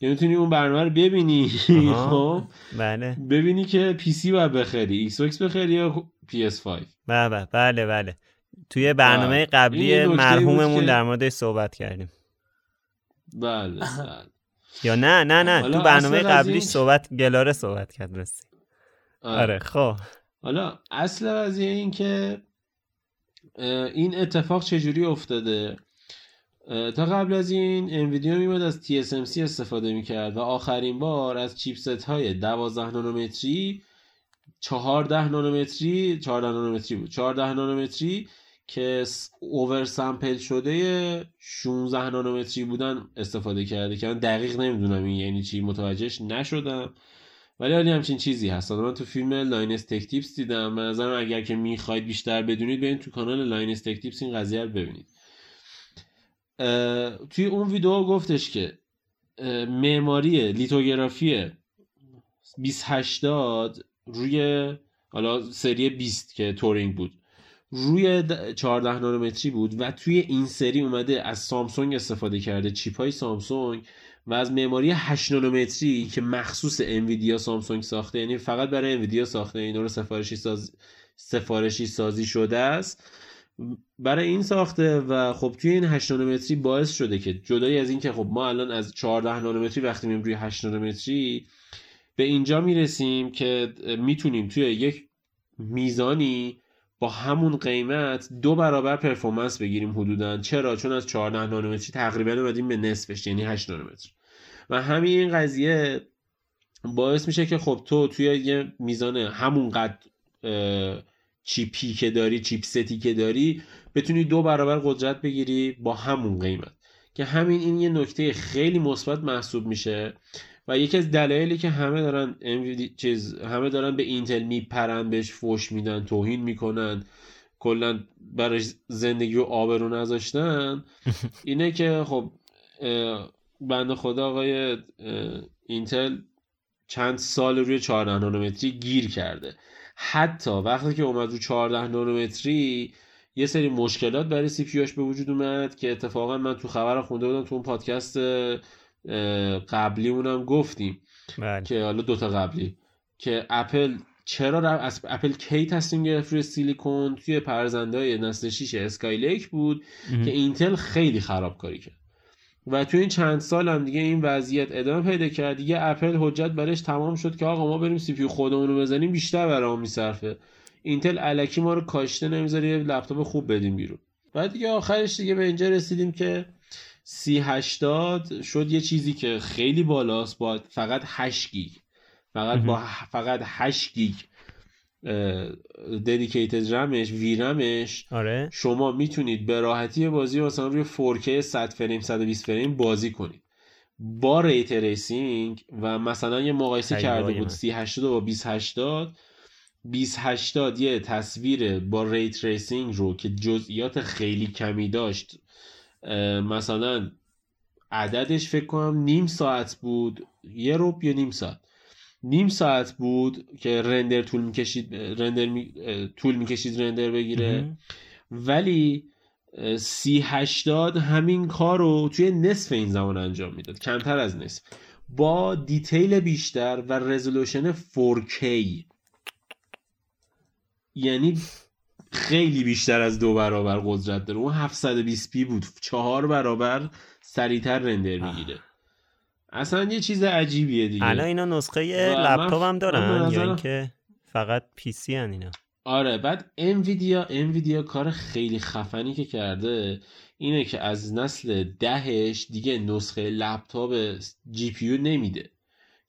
که می‌تونی اون برنامه رو ببینی. خب. بله. ببینی که PC باید بخری Xbox بخری یا PS 5 بله بله بله. توی برنامه قبلی مرحوممون در مورد صحبت کردیم. بله بله. یا نه نه نه. تو برنامه قبلیش صحبت گلاره صحبت کرد رسی آره. آره خب. حالا اصل قضیه این که این اتفاق چجوری افتاده؟ تا قبل از این انویدیا میومد از TSMC استفاده می‌کرد و آخرین بار از chipset های 12 نانومتری 14 نانومتری 14 نانومتری بود. 14 نانومتری که over sample شده 16 نانومتری بودن استفاده کرده که من دقیق نمی‌دونم این یعنی چی متوجهش نشدم. ولی حالی همچین چیزی هست. من تو فیلم Linus Tech Tips دیدم من اگر که می‌خواید بیشتر بدونید برید تو کانال Linus Tech Tips این قضیه رو ببینید. توی اون ویدیو گفتش که معماری لیتوگرافی 2080 روی حالا سری 20 که تورینگ بود. روی 14 نانومتری بود و توی این سری اومده از سامسونگ استفاده کرده چیپ های سامسونگ و از معماری 8 نانومتری که مخصوص انویدیا سامسونگ ساخته یعنی فقط برای انویدیا ساخته اینا رو سفارشی ساز... سفارشی سازی شده است. برای این ساخته و خب توی این 8 نانومتری باعث شده که جدایی از این که خب ما الان از 14 نانومتری وقتی میریم روی 8 نانومتری به اینجا می‌رسیم که می‌تونیم توی یک میزانی با همون قیمت دو برابر پرفورمنس بگیریم حدودا. چرا؟ چون از 14 نانومتری تقریبا اومدیم به نصفش یعنی 8 نانومتر. و همین این قضیه باعث میشه که خب تو توی یه میزان همون قد چیپی که داری چیپ ستی که داری بتونی دو برابر قدرت بگیری با همون قیمت. که همین این یه نکته خیلی مثبت محسوب میشه. و یکی از دلایلی که همه دارن چیز همه دارن به اینتل میپرن بهش فوش میدن توهین می‌کنن کلا برای زندگی و آبرو نذاشتن اینه که خب بنده خدا آقای اینتل چند سال روی 14 نانومتری گیر کرده. حتی وقتی که اومد رو 14 نانومتری یه سری مشکلات برای سی به وجود اومد که اتفاقا من تو خبر خونده بودم تو اون پادکست قبلی اونم گفتیم بله. که حالا دوتا قبلی که اپل چرا از اپل کی تصمیم گرفت روی سیلیکون؟ توی پردازنده های نسل 6 Skylake بود که اینتل خیلی خرابکاری کرد. و توی این چند سال هم دیگه این وضعیت ادامه پیدا کرد. دیگه اپل حجت برش تمام شد که آقا ما بریم CPU خودمون رو بزنیم بیشتر برام میصرفه. اینتل الکی ما رو کاشته نمی‌ذاره یه لپتاپ خوب بدیم بیرون. بعد دیگه آخرش دیگه به اینجا رسیدیم که سی هشتاد شد یه چیزی که خیلی بالاست با فقط 8 گیگ. فقط با فقط 8 گیگ dedicated RAM ش VRAM ش آره. شما می‌تونید به راحتی بازی مثلا روی 4K 100 فریم 120 فریم بازی کنید. با ray tracing و مثلا یه مقایسه کرده بود 3080 با 2080 2080 یه تصویر با ray tracing رو که جزئیات خیلی کمی داشت مثلا عددش فکر کنم نیم ساعت بود یه ربع یا نیم ساعت. نیم ساعت بود که رندر طول می‌کشید رندر می... طول می‌کشید رندر بگیره. ولی سی هشتاد همین کار رو توی نصف این زمان انجام می‌داد. کمتر از نصف. با detail بیشتر و رزولوشن 4K یعنی خیلی بیشتر از دو برابر قدرت داره. اون 720p بود. چهار برابر سریعتر رندر می‌گیره. اصلا یه چیز عجیبیه دیگه. الان اینا نسخه لپتاپ هم دارن یا اینکه فقط PC هن اینا. آره بعد انویدیا انویدیا کار خیلی خفنی که کرده اینه که از نسل دهش دیگه نسخه لپتاپ GPU نمیده.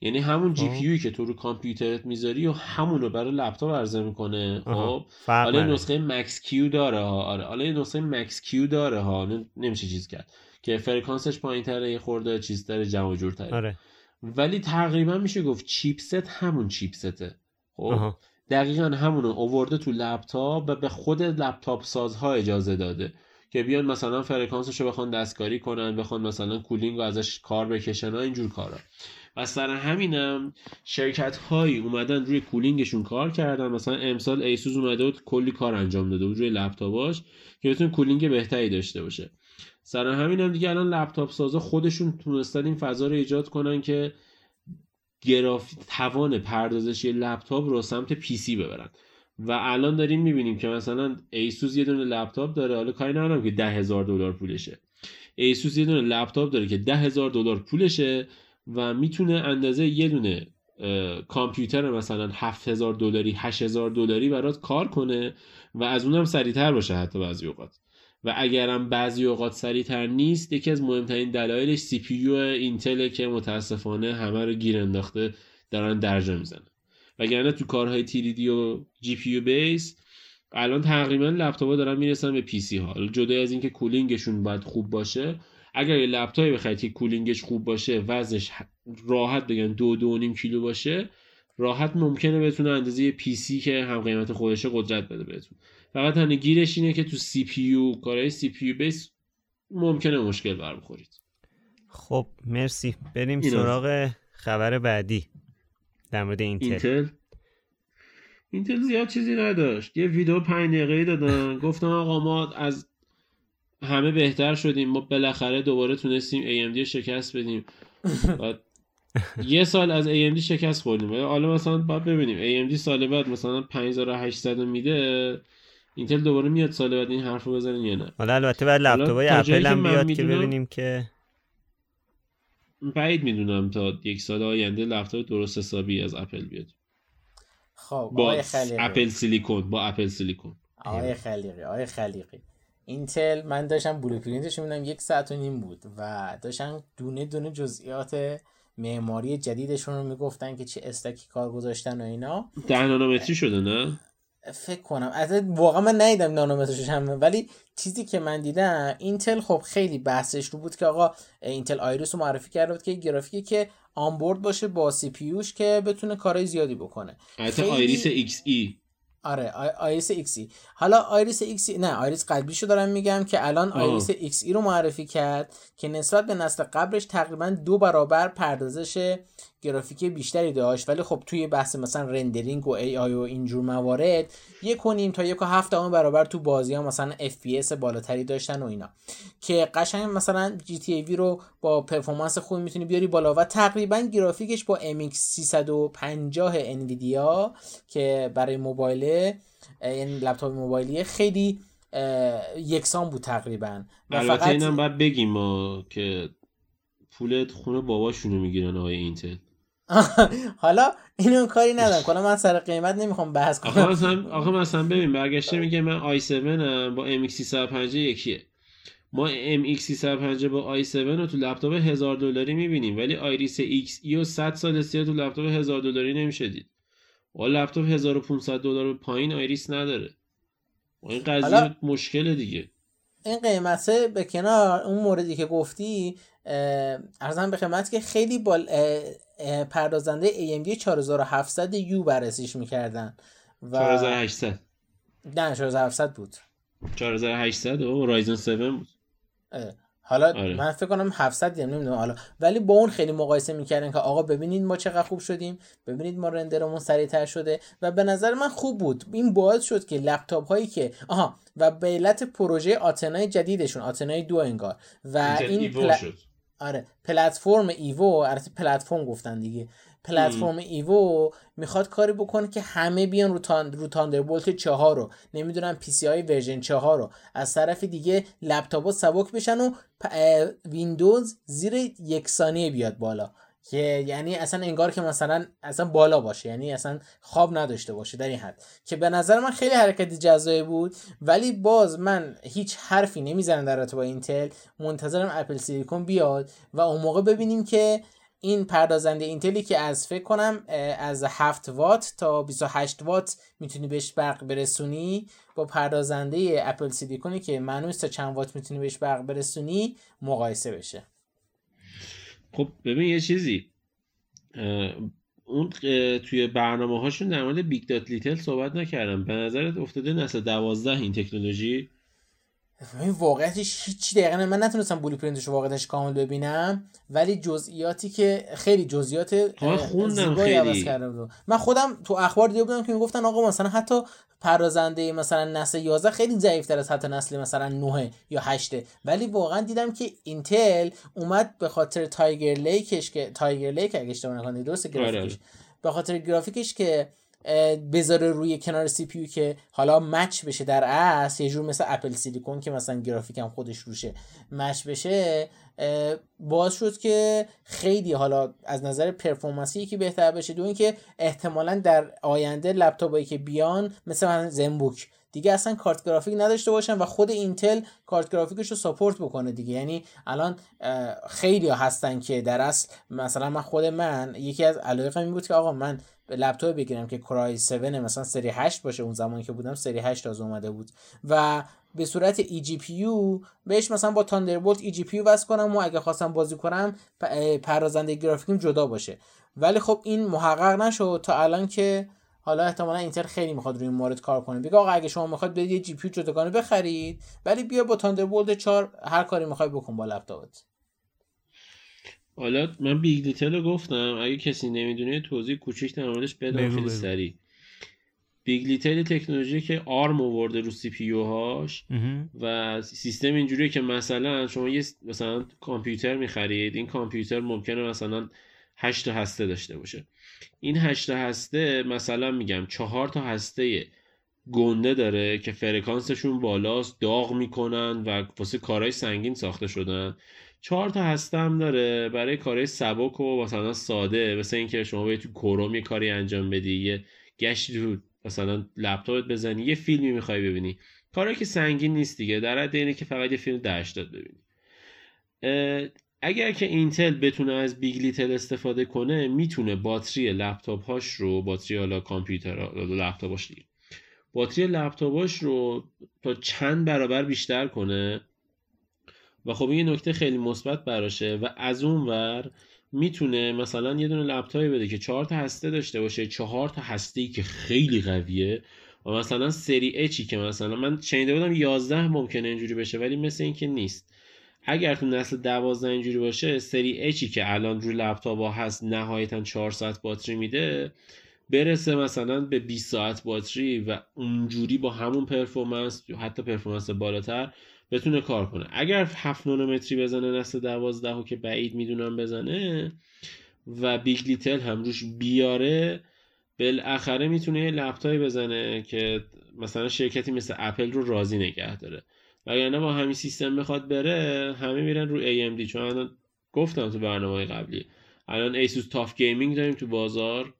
یعنی همون GPU که تو رو کامپیوترت می‌ذاری و همون رو برای لپتاپ عرضه می‌کنه. خب. حالا نسخه Max-Q داره ها. آره. حالا نسخه Max-Q داره ها. نمیشه چیز کرد. که فرکانسش پایین تره یه خورده چیز داره جمع جور تره آره. ولی تقریبا میشه گفت chipset همون chipset ه. خب. دقیقا همونو اوورده تو لپتاپ و به خود لپتاپ سازها اجازه داده. که بیان مثلا فرکانسش رو بخوان دستکاری کنن بخوان مثلا cooling رو ازش کار بکشن اینجور کارا. و سر همینم شرکت هایی اومدن روی cooling شون کار کردن. مثلا امسال ایسوس اومده بود کلی کار انجام داده بود روی لپتاپاش که بتونه cooling بهتری داشته باشه. سر همینم دیگه الان لپتاپ سازا خودشون تونستن این فضا رو ایجاد کنن که توان پردازش یه لپتاپ رو سمت PC ببرن. و الان داریم می‌بینیم که مثلا ایسوس یه دونه لپتاپ داره. حالا کاری ندارم که ده هزار دلار پولشه. ایسوس یه دونه لپتاپ داره که ده هزار دلار پولشه. و می‌تونه اندازه یه دونه کامپیوتر مثلا هزار دلاری هزار دلاری برات کار کنه و از اونم سریعتر باشه حتی بعضی اوقات. و اگرم بعضی اوقات سریعتر نیست یکی از مهمترین دلایلش CPU اینتل که متاسفانه همه رو گیر انداخته دارن درجا می‌زنن. وگرنه تو کارهای 3D و GPU base الان تقریبا لپتاپ‌ها دارن می‌رسن به PC ها. جدا از اینکه cooling شون باید خوب باشه اگر یه لپتاپی بخرید که cooling ش خوب باشه وزنش راحت بگن دو دو نیم کیلو باشه راحت ممکنه بتونه اندازه PC که هم قیمت خودشه قدرت بده بهتون. فقط تنها گیرش اینه که تو سی پی یو کارهای سی پی یو بیس ممکنه مشکل بر بخورید. خب مرسی. بریم سراغ خبر بعدی در مورد اینتل. اینتل؟ اینتل زیاد چیزی نداشت. یه ویدیو پنج دقیقه دادن. گفتم آقا ما از همه بهتر شدیم. ما بالاخره دوباره تونستیم AMD شکست بدیم. یه سال از AMD شکست خوردیم. حالا مثلا باید ببینیم. AMD سال بعد مثلا 5800 میده. اینتل دوباره میاد سال بعد این حرفو بزنن یا نه؟ حالا البته بعد لپتاپای اپل هم بیاد که ببینیم که بعید می‌دونم تا یک سال آینده لپتاپ درست حسابی از اپل بیاد. خب با اپل سیلیکون با اپل سیلیکون. آقای خلیقی آقای خلیقی. اینتل من داشتم blueprint ش می‌بینم یک ساعت و نیم بود و داشتم دونه دونه جزئیات معماری جدیدشون رو می‌گفتن که چه stack ی کار گذاشتن و اینا. ده نانومتری شده نه؟ فکر کنم. از واقعا من ندیدم نانومترش هم ولی چیزی که من دیدم اینتل خب خیلی بحثش رو بود که آقا اینتل Iris رو معرفی کرده بود که گرافیکی که onboard باشه با CPU ش که بتونه کارهای زیادی بکنه. خیلی... Iris Xe. آره Iris Xe. حالا Iris Xe نه Iris قبلیشو دارم میگم که الان Iris Xe رو معرفی کرد که نسبت به نسل قبلش تقریبا دو برابر پردازش گرافیکی بیشتری داشت ولی خب توی بحث مثلا rendering و AI و اینجور موارد یک و نیم تا یک و هفت برابر تو بازی ها مثلا FPS بالاتری داشتن و اینا. که قشنگ مثلا GTA V رو با performance خوبی می‌تونی بیاری بالا و تقریبا گرافیکش با MX 350 انویدیا که برای موبایل یعنی لپتاپ موبایلی خیلی یکسان بود تقریبا. البته فقط... اینم باید بگیم ما که پولت خونه باباشونو می‌گیرن آقای اینتل. حالا اینو کاری ندارم. کلا من سر قیمت نمی‌خوام بحث کنم. آخه مثلا آخه مثلا ببین برگشته میگه من i7 ام با MX 350 یکیه. ما MX 350 با i7 رو تو لپتاپ 1000 دلاری می‌بینیم ولی آیریس XE و 100 سال سیا تو لپتاپ 1000 دلاری نمیشه دید و لپتاپ 1500 دلار پایین آیریس نداره. و این قضیه مشکل دیگه. این قیمته به کنار اون موردی که گفتی ارزم به خدمت که خیلی با پردازنده AMD 4700 یو بررسیش می‌کردن و 4800 نه 4700 بود. 4800 و رایزن 7 بود. حالا آره. من فکر کنم 700 دیم نمی‌دونم. حالا ولی با اون خیلی مقایسه می‌کردن که آقا ببینید ما چقدر خوب شدیم ببینید ما رندرمون سریعتر شده و به نظر من خوب بود. این باعث شد که لپتاپ هایی که آها و به علت پروژه آتنای جدیدشون آتنای دو انگار و این پل... شد. آره پلتفرم ایوو البته پلتفرم گفتن دیگه. پلتفرم ایوو می‌خواد کاری بکنه که همه بیان رو, تان... رو Thunderbolt 4 رو. نمی‌دونم PCIe ورژن 4 رو. از طرف دیگه لپتاپ ها سبک بشن و ویندوز زیر یک ثانیه بیاد بالا. که یعنی اصلا انگار که مثلا اصلا بالا باشه یعنی اصلا خواب نداشته باشه در این حد. که به نظر من خیلی حرکتی جذابی بود ولی باز من هیچ حرفی نمی‌زنم در رابطه با اینتل. منتظرم Apple Silicon بیاد و اون موقع ببینیم که این پردازنده اینتلی که از فکر کنم از 7 وات تا 28 وات می‌تونی بهش برق برسونی با پردازنده Apple Silicon ی که نیست تا چند وات می‌تونی بهش برق برسونی مقایسه بشه. خب ببین یه چیزی اون توی برنامه هاشون در مورد big dot little صحبت نکردم. به نظرت افتاده نسل دوازده این تکنولوژی؟ واقعیتش هیچ دقیقا نه. من نتونستم blueprint ش رو واقعیتش کامل ببینم ولی جزئیاتی که خیلی جزئیات زیبایی. عوض کرده بود من خودم تو اخبار دیده بودم که می‌گفتن آقا مثلا حتی پردازنده مثلا نسل 11 خیلی ضعیفتر از حتی نسل مثلا 9 یا 8 ولی واقعا دیدم که اینتل اومد به خاطر Tiger Lake ش که Tiger Lake اگه اشتباه نکنم درست گرافیکش به خاطر گرافیکش که بذاره روی کنار CPU که حالا match بشه در اصل یه جور مثل Apple Silicon که مثلا گرافیک هم خودش روشه match بشه باعث شد که خیلی حالا از نظر performance ی که بهتر بشه. دو اینکه احتمالا در آینده لپتاپایی که بیان مثل ZenBook دیگه اصلا کارت گرافیک نداشته باشن و خود اینتل کارت گرافیکش رو support بکنه دیگه. یعنی الان خیلی هستن که در اصل مثلا من خود من یکی از علایقم این بود که آقا من لپتاپ بگیرم که Core i7 مثلا سری 8 باشه اون زمانی که بودم سری 8 تازه اومده بود. و به صورت eGPU بهش مثلا با Thunderbolt eGPU وصل کنم و اگه خواستم بازی کنم پردازنده گرافیکیم جدا باشه. ولی خب این محقق نشد تا الان که حالا احتمالا اینتل خیلی می‌خواد روی این مورد کار کنه. بگه آقا اگه شما می‌خواد برید یه GPU جداگانه بخرید ولی بیا با Thunderbolt 4 هر کاری می‌خوای بکن با لپتاپت. حالا من big little رو گفتم. اگه کسی نمی‌دونه توضیح کوچیک در موردش بدم. خیلی. سریع. big little تکنولوژی که آرم آورده رو CPU هاش. و سیستم اینجوریه که مثلا شما یه مثلا کامپیوتر می‌خرید. این کامپیوتر ممکنه مثلا 8 تا هسته داشته باشه. این 8 تا هسته مثلا میگم چهار تا هسته گنده داره که فرکانسشون بالاست داغ می‌کنن و واسه کارهای سنگین ساخته شدن. چهار تا هسته هم داره برای کارهای سبک و مثلا ساده مثل اینکه شما باید تو کروم یه کاری انجام بدی یه گشتی تو مثلا لپتاپت بزنی یه فیلمی می‌خوای ببینی. کاری که سنگین نیست دیگه در حد اینه که فقط یه فیلم 80 ببینی. اگر که اینتل بتونه از big little استفاده کنه می‌تونه باتری لپتاپ هاش رو باتری حالا کامپیوتر لپتاپاش دیگه باتری لپتاپاش رو تا چند برابر بیشتر کنه و خب این نکته خیلی مثبت براشه و از اون ور می‌تونه مثلا یه دونه لپتاپی بده که چهار تا هسته داشته باشه چهار تا هسته که خیلی قویه و مثلا سری H ی که مثلا من شنیده بودم 11 ممکنه اینجوری بشه ولی مثل این که نیست. اگر تو نسل 12 اینجوری باشه سری H ی که الان رو لپتاپ هست نهایتا 4 ساعت باتری میده برسه مثلا به 20 ساعت باتری و اونجوری با همون performance حتی performance بالاتر بتونه کار کنه. اگر 7 نانومتری بزنه نسل 12 و که بعید می‌دونم بزنه و big little هم روش بیاره بالاخره می‌تونه یه لپتاپی بزنه که مثلا شرکتی مثل اپل رو راضی نگه داره. وگرنه با همین سیستم بخواد بره همه میرن رو AMD چون الان گفتم تو برنامه قبلی الان ایسوس TUF Gaming داریم تو بازار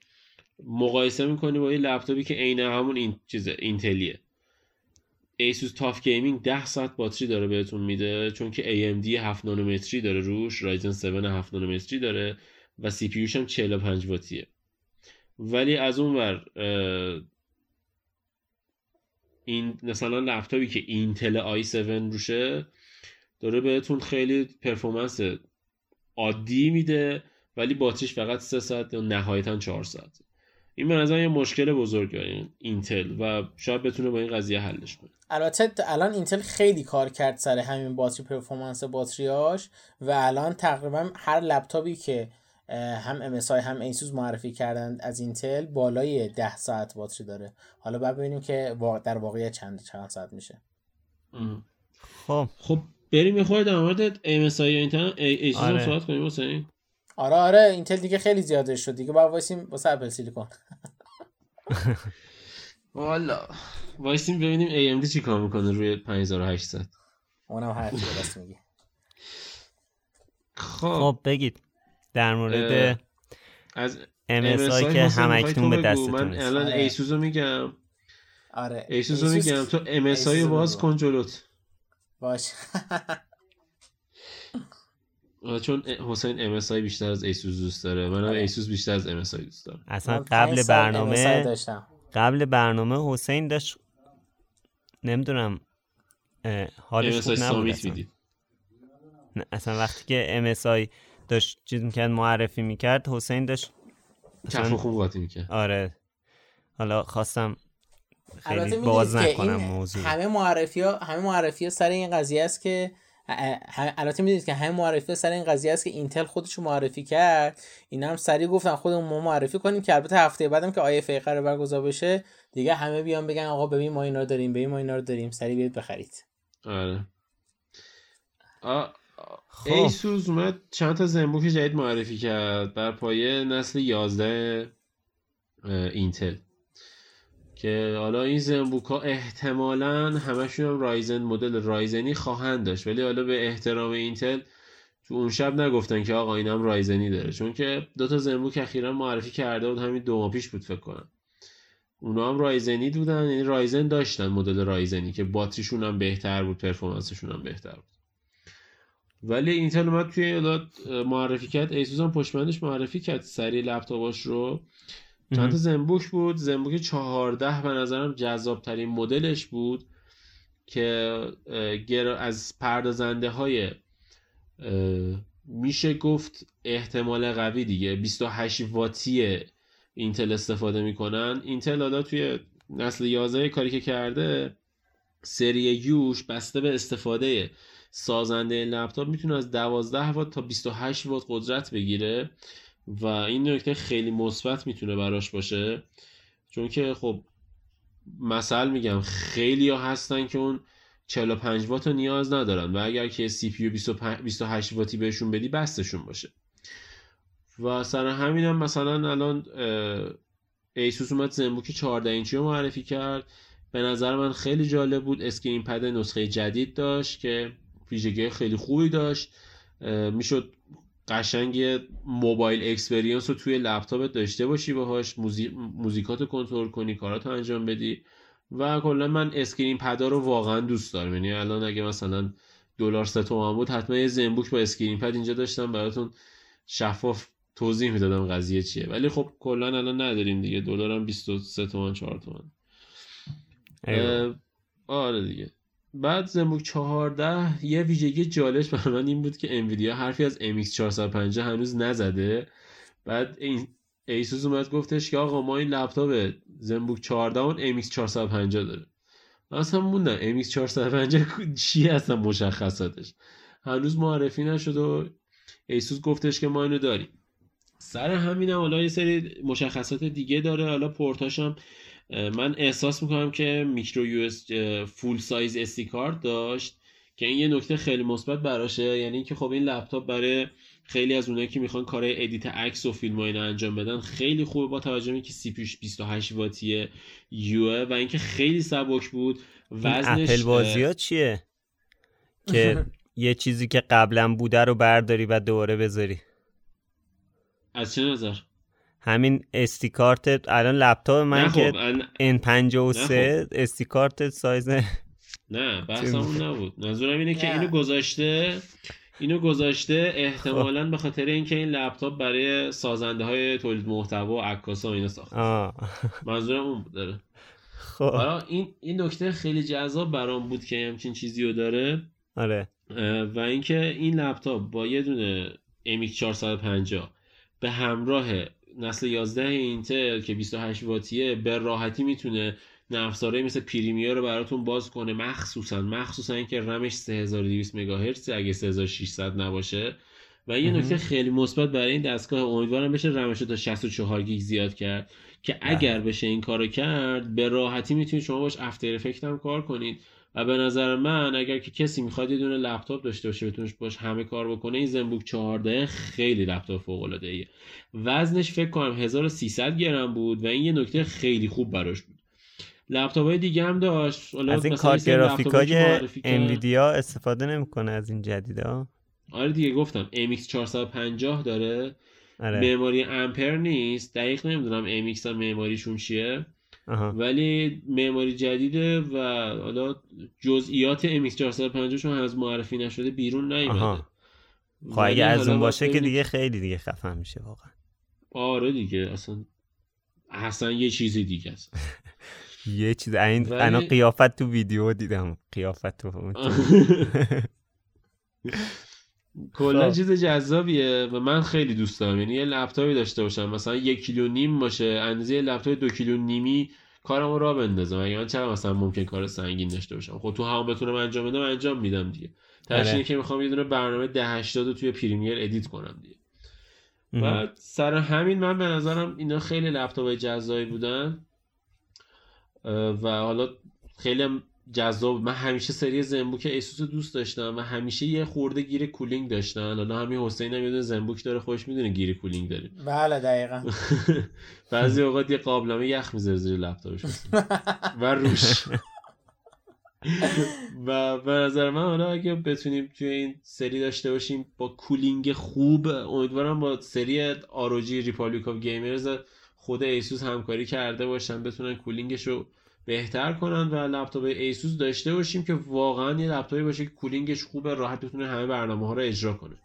مقایسه می‌کنی با یه لپتاپی که عین همون این چیزه اینتلیه. ایسوس TUF Gaming 10 ساعت باتری داره بهتون میده چون که AMD 7 نانومتری داره روش Ryzen 7 7 نانومتری داره و CPU هم 45 واتیه. ولی از اون ور این مثلا لپتاپی که اینتل i7 روشه داره بهتون خیلی performance عادی میده ولی باتریش فقط 3 ساعت یا نهایتا 4 ساعت این به نظر یه مشکل بزرگ این اینتل و شاید بتونه با این قضیه حلش کنه. البته الان اینتل خیلی کار کرد سر همین باتری performance باتریاش و الان تقریبا هر لپتاپی که هم MSI هم ایسوس معرفی کردن از اینتل بالای 10 ساعت باتری داره. حالا بعد ببینیم که در واقعیت چند چند ساعت میشه. خب. خب بریم یه خورده در مورد MSI یا اینتل ایسوس آره. صحبت کنیم حسین. آره آره اینتل دیگه خیلی زیاده شد دیگه. باید وایسیم واسه Apple Silicon. والا. وایسیم ببینیم AMD چی کار می‌کنه روی 5800 اونم هر راست میگی. خب. خب بگید. در مورد از MSI که همکنون به دستتون من الان. ایسوسو میگم. آره ایسوسو میگم. تو MSI باز کن جلوت. باش. چون حسین MSI بیشتر از ایسوس دوست داره. منم ایسوس آره. بیشتر از MSI دوست دارم. اصلا قبل برنامه قبل برنامه حسین داشت نمی‌دونم حالش خوب نبود اصلا. نه اصلا وقتی که MSI داشت چیز می‌کرد معرفی می‌کرد حسین داشت کف خوب قاطی می‌کرد. آره. حالا خواستم خیلی باز نکنم موضوع همه معرفی ها همه معرفی ها سر این قضیه است که البته می‌دونید که همه معرفی سر این قضیه است که اینتل خودش معرفی کرد. اینا هم سریع گفتن خودمون ما معرفی کنیم که البته هفته بعدم که آیه فی قرار برگزار بشه دیگه همه بیان بگن آقا ببین ما اینا رو داریم ببین ما اینا رو داریم. سریع بیاید بخرید. آره. خب. ایسوس اومد چند تا ZenBook جدید معرفی کرد. بر پایه نسل 11 اینتل. که حالا این ZenBook ها احتمالا همشون هم Ryzen مدل Ryzen ی خواهند داشت. ولی حالا به احترام اینتل تو اون شب نگفتن که آقا اینم Ryzen ی داره. چون که دو تا ZenBook اخیرا معرفی کرده بود. همین دو ماه پیش بود فکر کنم. اونا هم Ryzen ی بودن. یعنی Ryzen داشتن مدل Ryzen ی که باتریشون هم بهتر بود performance شون هم بهتر بود. ولی اینتل اومد توی معرفی کرد. ایسوس هم پشت‌بندش معرفی کرد. سری لپتاپاش رو. چند تا ZenBook بود. ZenBook 14 به نظرم جذاب ترین مدلش بود که از پردازنده های میشه گفت احتمال قوی دیگه. 28 واتی اینتل استفاده می‌کنن. اینتل حالا توی نسل 11 کاری که کرده سری U ش بسته به استفاده سازنده لپتاپ می‌تونه از 12 وات تا 28 وات قدرت بگیره. و این نکته خیلی مثبت می‌تونه براش باشه چون که خب مثل میگم خیلی ها هستن که اون 45 وات رو نیاز ندارن و اگر که CPU 28 واتی بهشون بدی بستشون باشه. و سر هم مثلا الان ایسوس اومد ZenBook 14 اینچی رو معرفی کرد. به نظر من خیلی جالب بود. ScreenPad نسخه جدید داشت که ویژگی خیلی خوبی داشت. می‌شد قشنگ mobile experience رو توی لپتاپت داشته باشی باهاش موزیک موزیکاتو کنترل کنی کاراتو انجام بدی و کلا من ScreenPad ا رو واقعا دوست دارم. یعنی الان اگه مثلا دلار سه تومن بود حتما یه زنبوک با ScreenPad اینجا داشتم براتون شفاف توضیح می‌دادم قضیه چیه. ولی خب کلا الان نداریم دیگه. دلار هم 23 تومن 4 تومن. آره دیگه. بعد زنبوک 14 یه ویژگی جالبش برای من این بود که انویدیا حرفی از MX 450 هنوز نزده. بعد این ایسوس اومد گفتش که آقا ما این لپتاپ زنبوک 14 اون MX 450 داره. من اصلا موندم MX 450 چی هستن مشخصاتش. هنوز معرفی نشد و ایسوس گفتش که ما اینو داریم. سر همینم حالا یه سری مشخصات دیگه داره. حالا پورتاش هم من احساس می‌کنم که میکرو یو اس full size SD card داشت که این یه نکته خیلی مثبت براشه. یعنی اینکه خب این لپتاپ برای خیلی از اونایی که می‌خوان کار edit عکس و فیلم و اینا انجام بدن خیلی خوبه با توجه به که CPUش 28 واتی یو و اینکه خیلی سبک بود. وزنش اپل بازی ها چیه؟ که یه چیزی که قبلا بوده رو برداری و دوباره بذاری. از چه نظر؟ همین استیکارت الان لپتاپ من که N53 خب. استیکارت سایز نه بحث اون نبود. منظورم اینه که اینو گذاشته اینو گذاشته احتمالا به خاطر اینکه این لپتاپ برای سازنده های تولید محتوا و عکاسا اینا ساخته. منظورم اون بود داره خب. این این نکته خیلی جذاب برام بود که همچین چیزی رو داره. آره. و اینکه این لپتاپ با یه دونه MX 450 به همراه نسل 11 اینتل که 28 واتیه به راحتی می‌تونه نفساره مثل پریمیر رو براتون باز کنه. مخصوصا مخصوصا اینکه رمش 3200 مگاهرتز اگه 3600 نباشه. و یه نکته خیلی مثبت برای این دستگاه امیدوارم بشه رمش رو تا 64 گیگ زیاد کرد که اگر بشه این کارو کرد به راحتی می‌تونید شما باش افتر افکت هم کار کنید. و به نظر من اگر که کسی می‌خواد یه دونه لپتاپ داشته باشه بتونش باش همه کار بکنه این زنبوک 14 خیلی لپتاپ فوق العاده ایه وزنش فکر کنم 1300 گرم بود و این یه نکته خیلی خوب براش بود. لپتاپ های دیگه هم داشت. از این کارت گرافیکای انویدیا استفاده نمی‌کنه از این جدیدا آره دیگه گفتم MX 450 داره. آره. معماری امپر نیست. دقیق نمی‌دونم MX هم معماریشون چیه. ولی معماری جدیده و حالا جزئیات MX 450 چون هنوز معرفی نشده بیرون نیومده. خب اگه از اون باشه که دیگه خیلی دیگه خفن میشه واقعا. آره دیگه اصلا اصلا یه چیزی دیگه است. یه چیز این انا قیافت تو ویدیو دیدم. قیافت تو کلا خب. چیز جذابیه و من خیلی دوست دارم. یعنی یه لپتاپی داشته باشم. مثلا یک کیلو نیم باشه اندازه لپتاپ دو کیلو نیمی کارمو را بندازم. اگه من چرا مثلا ممکن کار سنگین داشته باشم؟ خب تو هم بتونم انجام بدم انجام میدم دیگه. تهش اینه که می‌خوام یه دونه برنامه ده 80 توی Premiere edit کنم دیگه. و سر همین من به نظرم اینا خیلی لپتاپ جذابی بودن. و حالا خیلی جذاب. من همیشه سری زنبوک ایسوس دوست داشتم و همیشه یه خورده گیر cooling داشتن. حالا همین حسین هم یه زنبوک داره خودش می‌دونه گیر cooling داریم. بله دقیقا. بعضی اوقات یه قابلمه یخ می‌ذاره زیر لپتاپش. و روش. و به نظر من حالا اگه بتونیم توی این سری داشته باشیم با cooling خوب امیدوارم با سری ROG Republic of Gamers خود ایسوس همکاری کرده باشن بتونن coolingش رو بهتر کنن و لپتاپ ایسوس داشته باشیم که واقعا یه لپتاپی باشه که coolingش خوبه راحت بتونه همه برنامه ها رو اجرا کنه.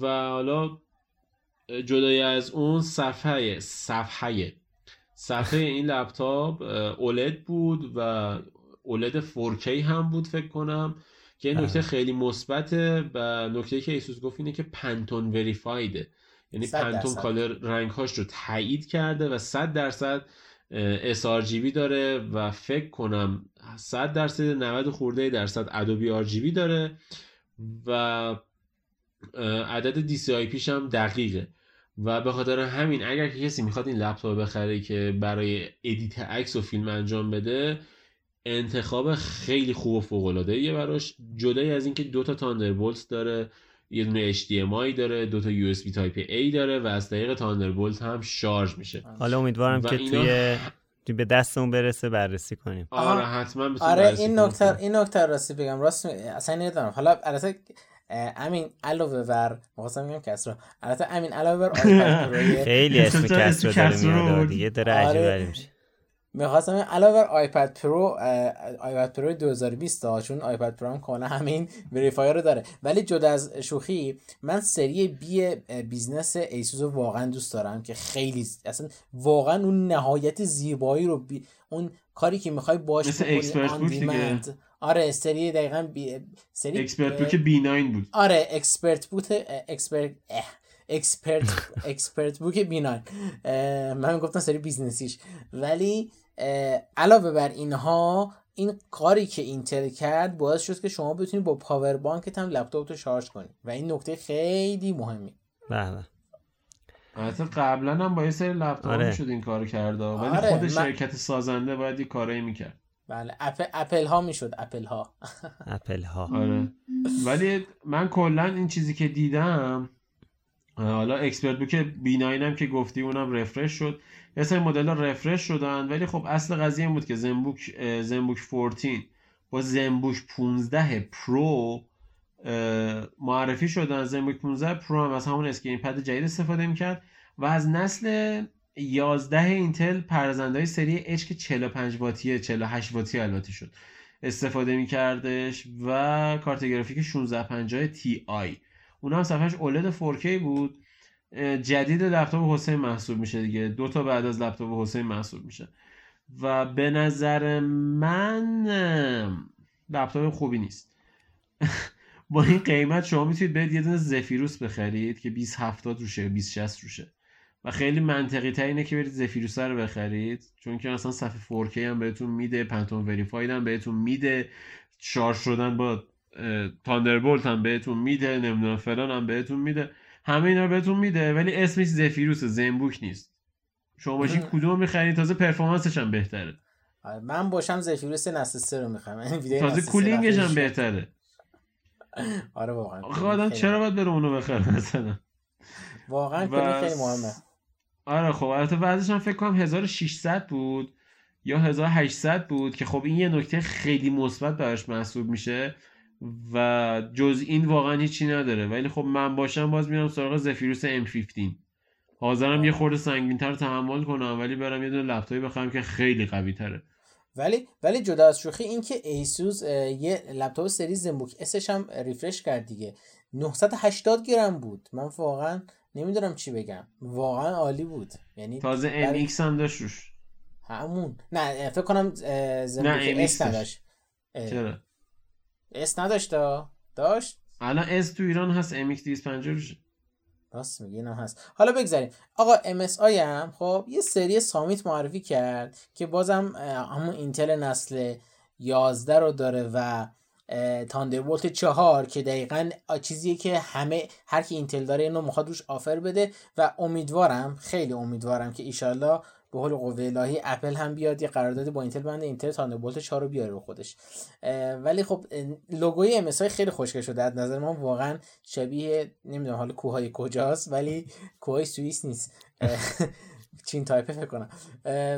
و حالا جدای از اون صفحه صفحه صفحه این لپتاپ OLED بود و OLED 4K هم بود فکر کنم که این نکته خیلی مثبته و نکته که ایسوس گفت اینه که Pantone verifiedه یعنی Pantone color رنگ هاش رو تایید کرده و 100 درصد sRGB داره و فکر کنم 100 درصد 90 خورده درصد Adobe RGB داره و عدد DCI هم دقیقه. و به خاطر همین اگر کسی می‌خواد این لپتاپ بخره که برای edit عکس و فیلم انجام بده انتخاب خیلی خوب و فوق العاده براش. جدای از اینکه دو تا Thunderbolt داره یه دونه HDMI داره دو تا USB type A داره و از طریق Thunderbolt هم شارژ میشه. حالا امیدوارم که اینا... توی به دستمون برسه بررسی کنیم. آره حتما آره این نکته این نکته راستی بگم. راست اصلا نمی‌دونم حالا البته امین علاوه بر می‌خواستم بگم کسرا. البته امین علاوه بر خیلی اسم کسرا داره میاد دیگه داره عجیب میشه. می‌خواستم علاوه بر آیپد پرو آیپد پرو 2020 ها چون آیپد پرو هم کاملا همین وریفایر رو داره. ولی جدا از شوخی من سری بی business ایسوس رو واقعا دوست دارم که خیلی اصلا واقعا اون نهایت زیبایی رو بی... اون کاری که می‌خوای باش مثل دیگه. آره سری دقیقا بی... سری ExpertBook B9 بود. آره ExpertBook Expert Expert ExpertBook B9 من گفتم سری businessیش. ولی علاوه بر اینها این کاری که اینتل کرد باعث شد که شما بتونید با پاور بانکت هم لپتاپ رو شارژ کنید و این نکته خیلی مهمی. بله البته قبلا هم با یه سری لپتاپ آره. شد این کارو کرده ولی آره. خود شرکت سازنده باید یه کارایی می‌کرد. بله اپل, اپل ها می‌شد اپل ها اپل ها آره. ولی من کلا این چیزی که دیدم حالا ExpertBook B هم که گفتی اونم refresh شد. یه سری مدل refresh شدن ولی خب اصل قضیه این بود که زنبوک زنبوک 14 با زنبوک 15 Pro معرفی شدن. زنبوک 15 Pro هم از همون ScreenPad جدید استفاده می‌کرد و از نسل 11 اینتل پردازنده های سری H که 45 واتیه 48 واتی البته شد. استفاده میکردش و کارت گرافیک 1650 Ti. اون هم صفحش OLED 4K بود. جدید لپتاپ حسین محسوب میشه دیگه. دو تا بعد از لپتاپ حسین محسوب میشه. و به نظر من لپتاپ خوبی نیست. با این قیمت شما می‌تونید برید یه دونه زفیروس بخرید که 2070 روشه 2060 روشه. و خیلی منطقی تر اینه که برید زفیروس رو بخرید چون که مثلا صفحه 4K هم بهتون میده پنتون وریفاید هم بهتون میده شارژ شدن با تاندربولت هم بهتون میده نمی‌دونم فلان هم بهتون میده. همه اینا رو بهتون میده ولی اسمش زفیروس زنبوک نیست. شما باشین کدوم می‌خرید تازه پرفورمنسش هم بهتره. آره، من باشم زفیروس نسل 3 رو می‌خرم. یعنی تازه کولینگش هم بهتره. آره واقعا. آدم چرا باید بره اونو بخره مثلا؟ واقعا کولینگ خیلی مهمه. آره خب البته بعدش هم فکر کنم 1600 بود یا 1800 بود که خب این یه نکته خیلی مثبت براش محسوب میشه. و جز این واقعا هیچی نداره. ولی خب من باشم باز میرم سراغ زفیروس M15. حاضرم یه خورده سنگین تر تحمل کنم ولی برم یه دونه لپتاپی بخرم که خیلی قوی تره ولی ولی جدا از شوخی این که ایسوس یه لپتاپ سری زنبوک Sش هم refresh کرد دیگه. 980 گرم بود. من واقعا نمی‌دونم چی بگم. واقعا عالی بود. یعنی تازه ام هم داشت روش. همون. نه فکر کنم زنبوک S نداشت. چرا؟ S نداشت داشت؟ الان S تو ایران هست MX 250 روش راست میگی اینم هست. حالا بگذاریم. آقا MSI هم خب یه سری Summit معرفی کرد که بازم همون اینتل نسل 11 رو داره و Thunderbolt چهار که دقیقا چیزیه که همه هر کی اینتل داره اینو می‌خواد روش offer بده و امیدوارم خیلی امیدوارم که ایشالله به حول قوه الهی اپل هم بیاد یه قراردادی با اینتل بنده اینتل Thunderbolt 4 رو بیاره رو خودش. ولی خب لوگوی ام خیلی خوشگل شده. از نظر من واقعا شبیه نمی‌دونم حالا کوههای کجاست ولی کوههای سوئیس نیست. چین تایپه فکر کنم.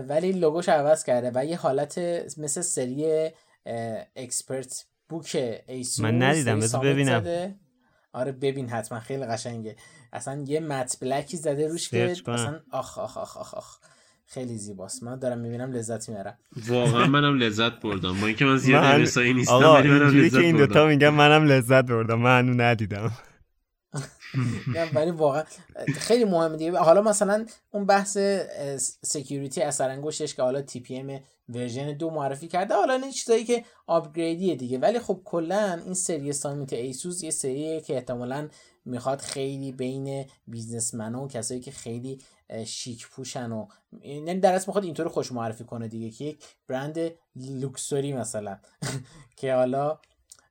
ولی لوگوش عوض کرده و یه حالت مثل سری ExpertBook ایسوس من ندیدم. بذار ببینم. آره ببین حتما خیلی قشنگه. اصلا یه matte black ی زده روش که اصلا آخ آخ آخ آخ, آخ. خیلی زیباست. من دارم می‌بینم لذت می‌برم. واقعا منم لذت بردم. با اینکه من زیاد من... نیستم ولی منم لذت که این دوتا میگم منم لذت بردم. من هنو ندیدم. ولی واقعا خیلی مهمه دیگه. حالا مثلا اون بحث security اثر انگشتش که حالا TPM version دو معرفی کرده حالا این چیزایی که upgrade یه دیگه. ولی خب کلا این سری Summit ایسوس یه سریه که احتمالا می‌خواد خیلی بین businessman و کسایی که خیلی شیک پوشن و یعنی در اصل می‌خواد اینطور خودش معرفی کنه دیگه که یک برند لوکسوری مثلا. که حالا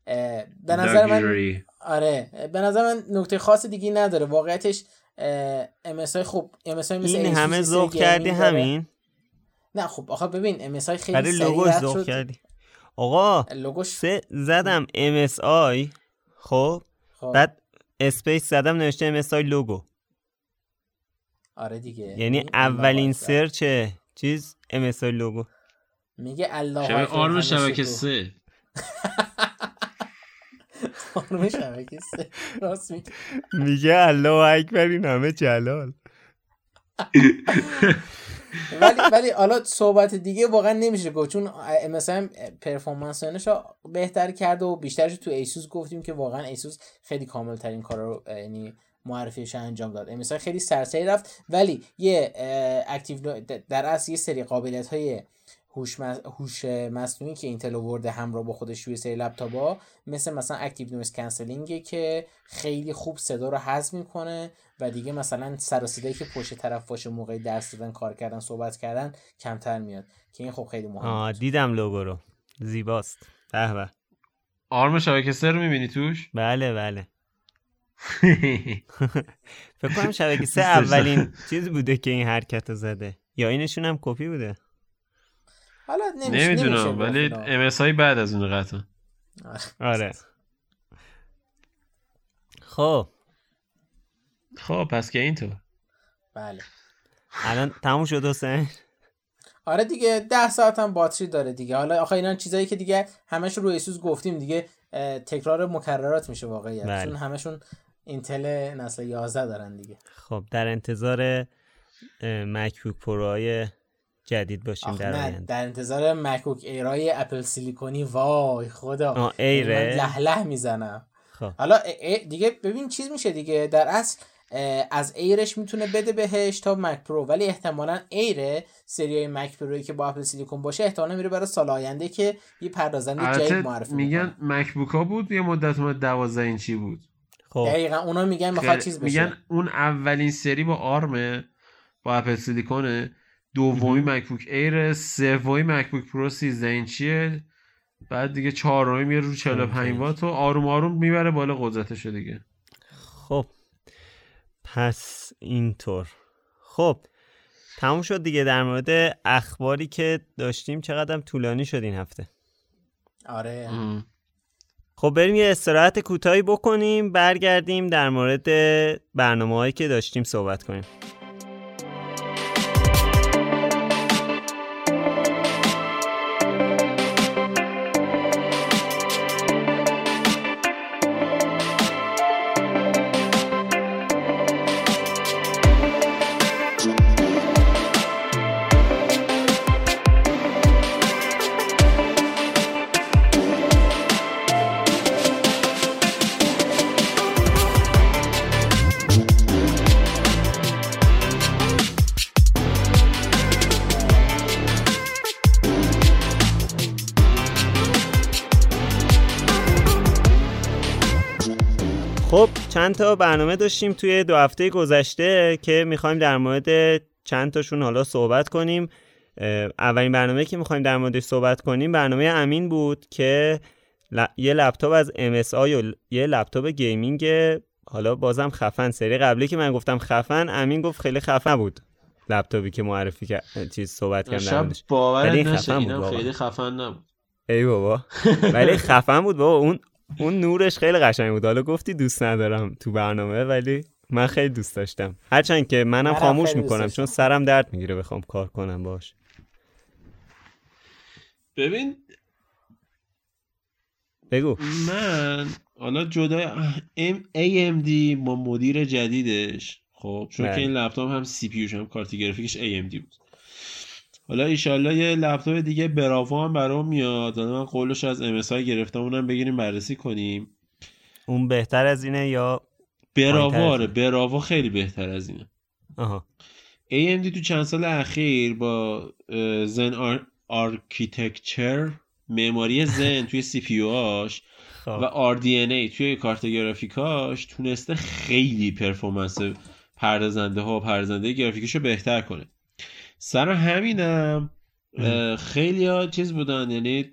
به نظر من آره به نظر من نکته خاص دیگه نداره. واقعیتش ام اس خوب ام اس مثل این همه ذوق کردی همین؟ نه خب آخه ببین ام اس خیلی برای لوگوش ذوق کردی. آقا لوگوش سرچ زدم MSI خب؟ بعد space زدم نوشته MSI logo. آره دیگه. یعنی اولین search چیز MSI logo. میگه الله شبکه آرم شبکه سه. آرم شبکه سه. راست میگه میگه الله اکبر این همه جلال. ولی ولی حالا صحبت دیگه واقعا نمیشه گفت. چون مثلا performance بهتر کرده و بیشترش تو ایسوس گفتیم که واقعا ایسوس خیلی کامل ترین کارا رو یعنی معرفیش انجام داد. مثلا خیلی سرسری رفت. ولی یه active در اصل یه سری قابلیت های هوش مصنوعی که اینتل آورده همراه با خودش روی سری لپتاپا مثل مثلا active noise canceling که خیلی خوب صدا رو حذف می‌کنه و دیگه مثلا سر و صدایی که پشت طرف باشه موقع درس دادن کار کردن صحبت کردن کمتر میاد. که این خب خیلی مهمه. آه دیدم لوگو رو. زیباست. به به. آرم شبکه سر رو می‌بینی توش؟ بله بله. فکر کنم شبکه سه اولین چیز بوده که این حرکت زده. یا اینشون هم کپی بوده؟ حالا نمی‌دونم ولی ام بعد از اون قطعا. آره. خب. خب پس که اینطور بله. الان تموم شد حسین آره دیگه ده ساعت هم باتری داره دیگه. حالا آخه اینا چیزایی که دیگه همش رو ایسوس گفتیم دیگه تکرار مکررات میشه واقعیت. بله. چون همشون اینتل نسل 11 دارن دیگه. خب در انتظار مکبوک پروهای جدید باشیم در آینده. در انتظار مکبوک ایرای اپل سیلیکونی وای خدا. ایره له له می‌زنم. خب. حالا دیگه ببین چیز میشه دیگه در اصل از Air ش می‌تونه بده بهش تا Mac Pro. ولی احتمالا Air سری Mac Pro ی که با Apple Silicon باشه احتمالا میره برای سال آینده که یه پردازنده جدید معرفی میگن MacBook ها بود یه مدت اومد 12 اینچی بود؟ خب. دقیقا اونا میگن می‌خواد چیز بشه. میگن اون اولین سری با ARM ه با Apple Silicon ه. دومی MacBook Air سومی MacBook Pro 13 اینچیه. بعد دیگه چهارمی میره رو 45 وات و آروم آروم می‌بره بالا قدرتش دیگه. خب. پس اینطور. خب. تموم شد دیگه در مورد اخباری که داشتیم. چقدر طولانی شد این هفته. آره. خب بریم یه استراحت کوتاهی بکنیم برگردیم در مورد برنامه هایی که داشتیم صحبت کنیم. تا برنامه داشتیم توی دو هفته گذشته که می‌خوایم در مورد چند تاشون حالا صحبت کنیم. اولین برنامه که می‌خوایم در موردش صحبت کنیم برنامه امین بود که یه لپتاپ از MSI و یه لپتاپ gaming حالا بازم خفن سری قبلی که من گفتم خفن امین گفت خیلی خفن بود لپتاپی که معرفی کرد چیز صحبت کردم باور نشه اینم خیلی خفن نبود. ای بابا. ولی خفن بود بابا. اون اون نورش خیلی قشنگ بود. حالا گفتی دوست ندارم تو برنامه ولی من خیلی دوست داشتم. هرچند که منم خاموش می‌کنم چون سرم درد می‌گیره بخوام کار کنم باش ببین بگو. من حالا جدا AMD با مدیر جدیدش خب چون که این لپتاپ هم سی پی هم کارت گرافیکش AMD بود. حالا ایشالله یه لپتاپ دیگه براوا هم برام میاد. من قولش از MSI گرفتم اونم بگیریم بررسی کنیم. اون بهتر از اینه یا Bravo آره خیلی بهتر از اینه. آها. AMD تو چند سال اخیر با Zen آر... architecture معماری Zen توی CPU هاش و RDNA توی کارت گرافیکاش تونسته خیلی performance پردازنده ها و پردازنده گرافیکش رو بهتر کنه. سر همینم خیلی ها چیز بودن یعنی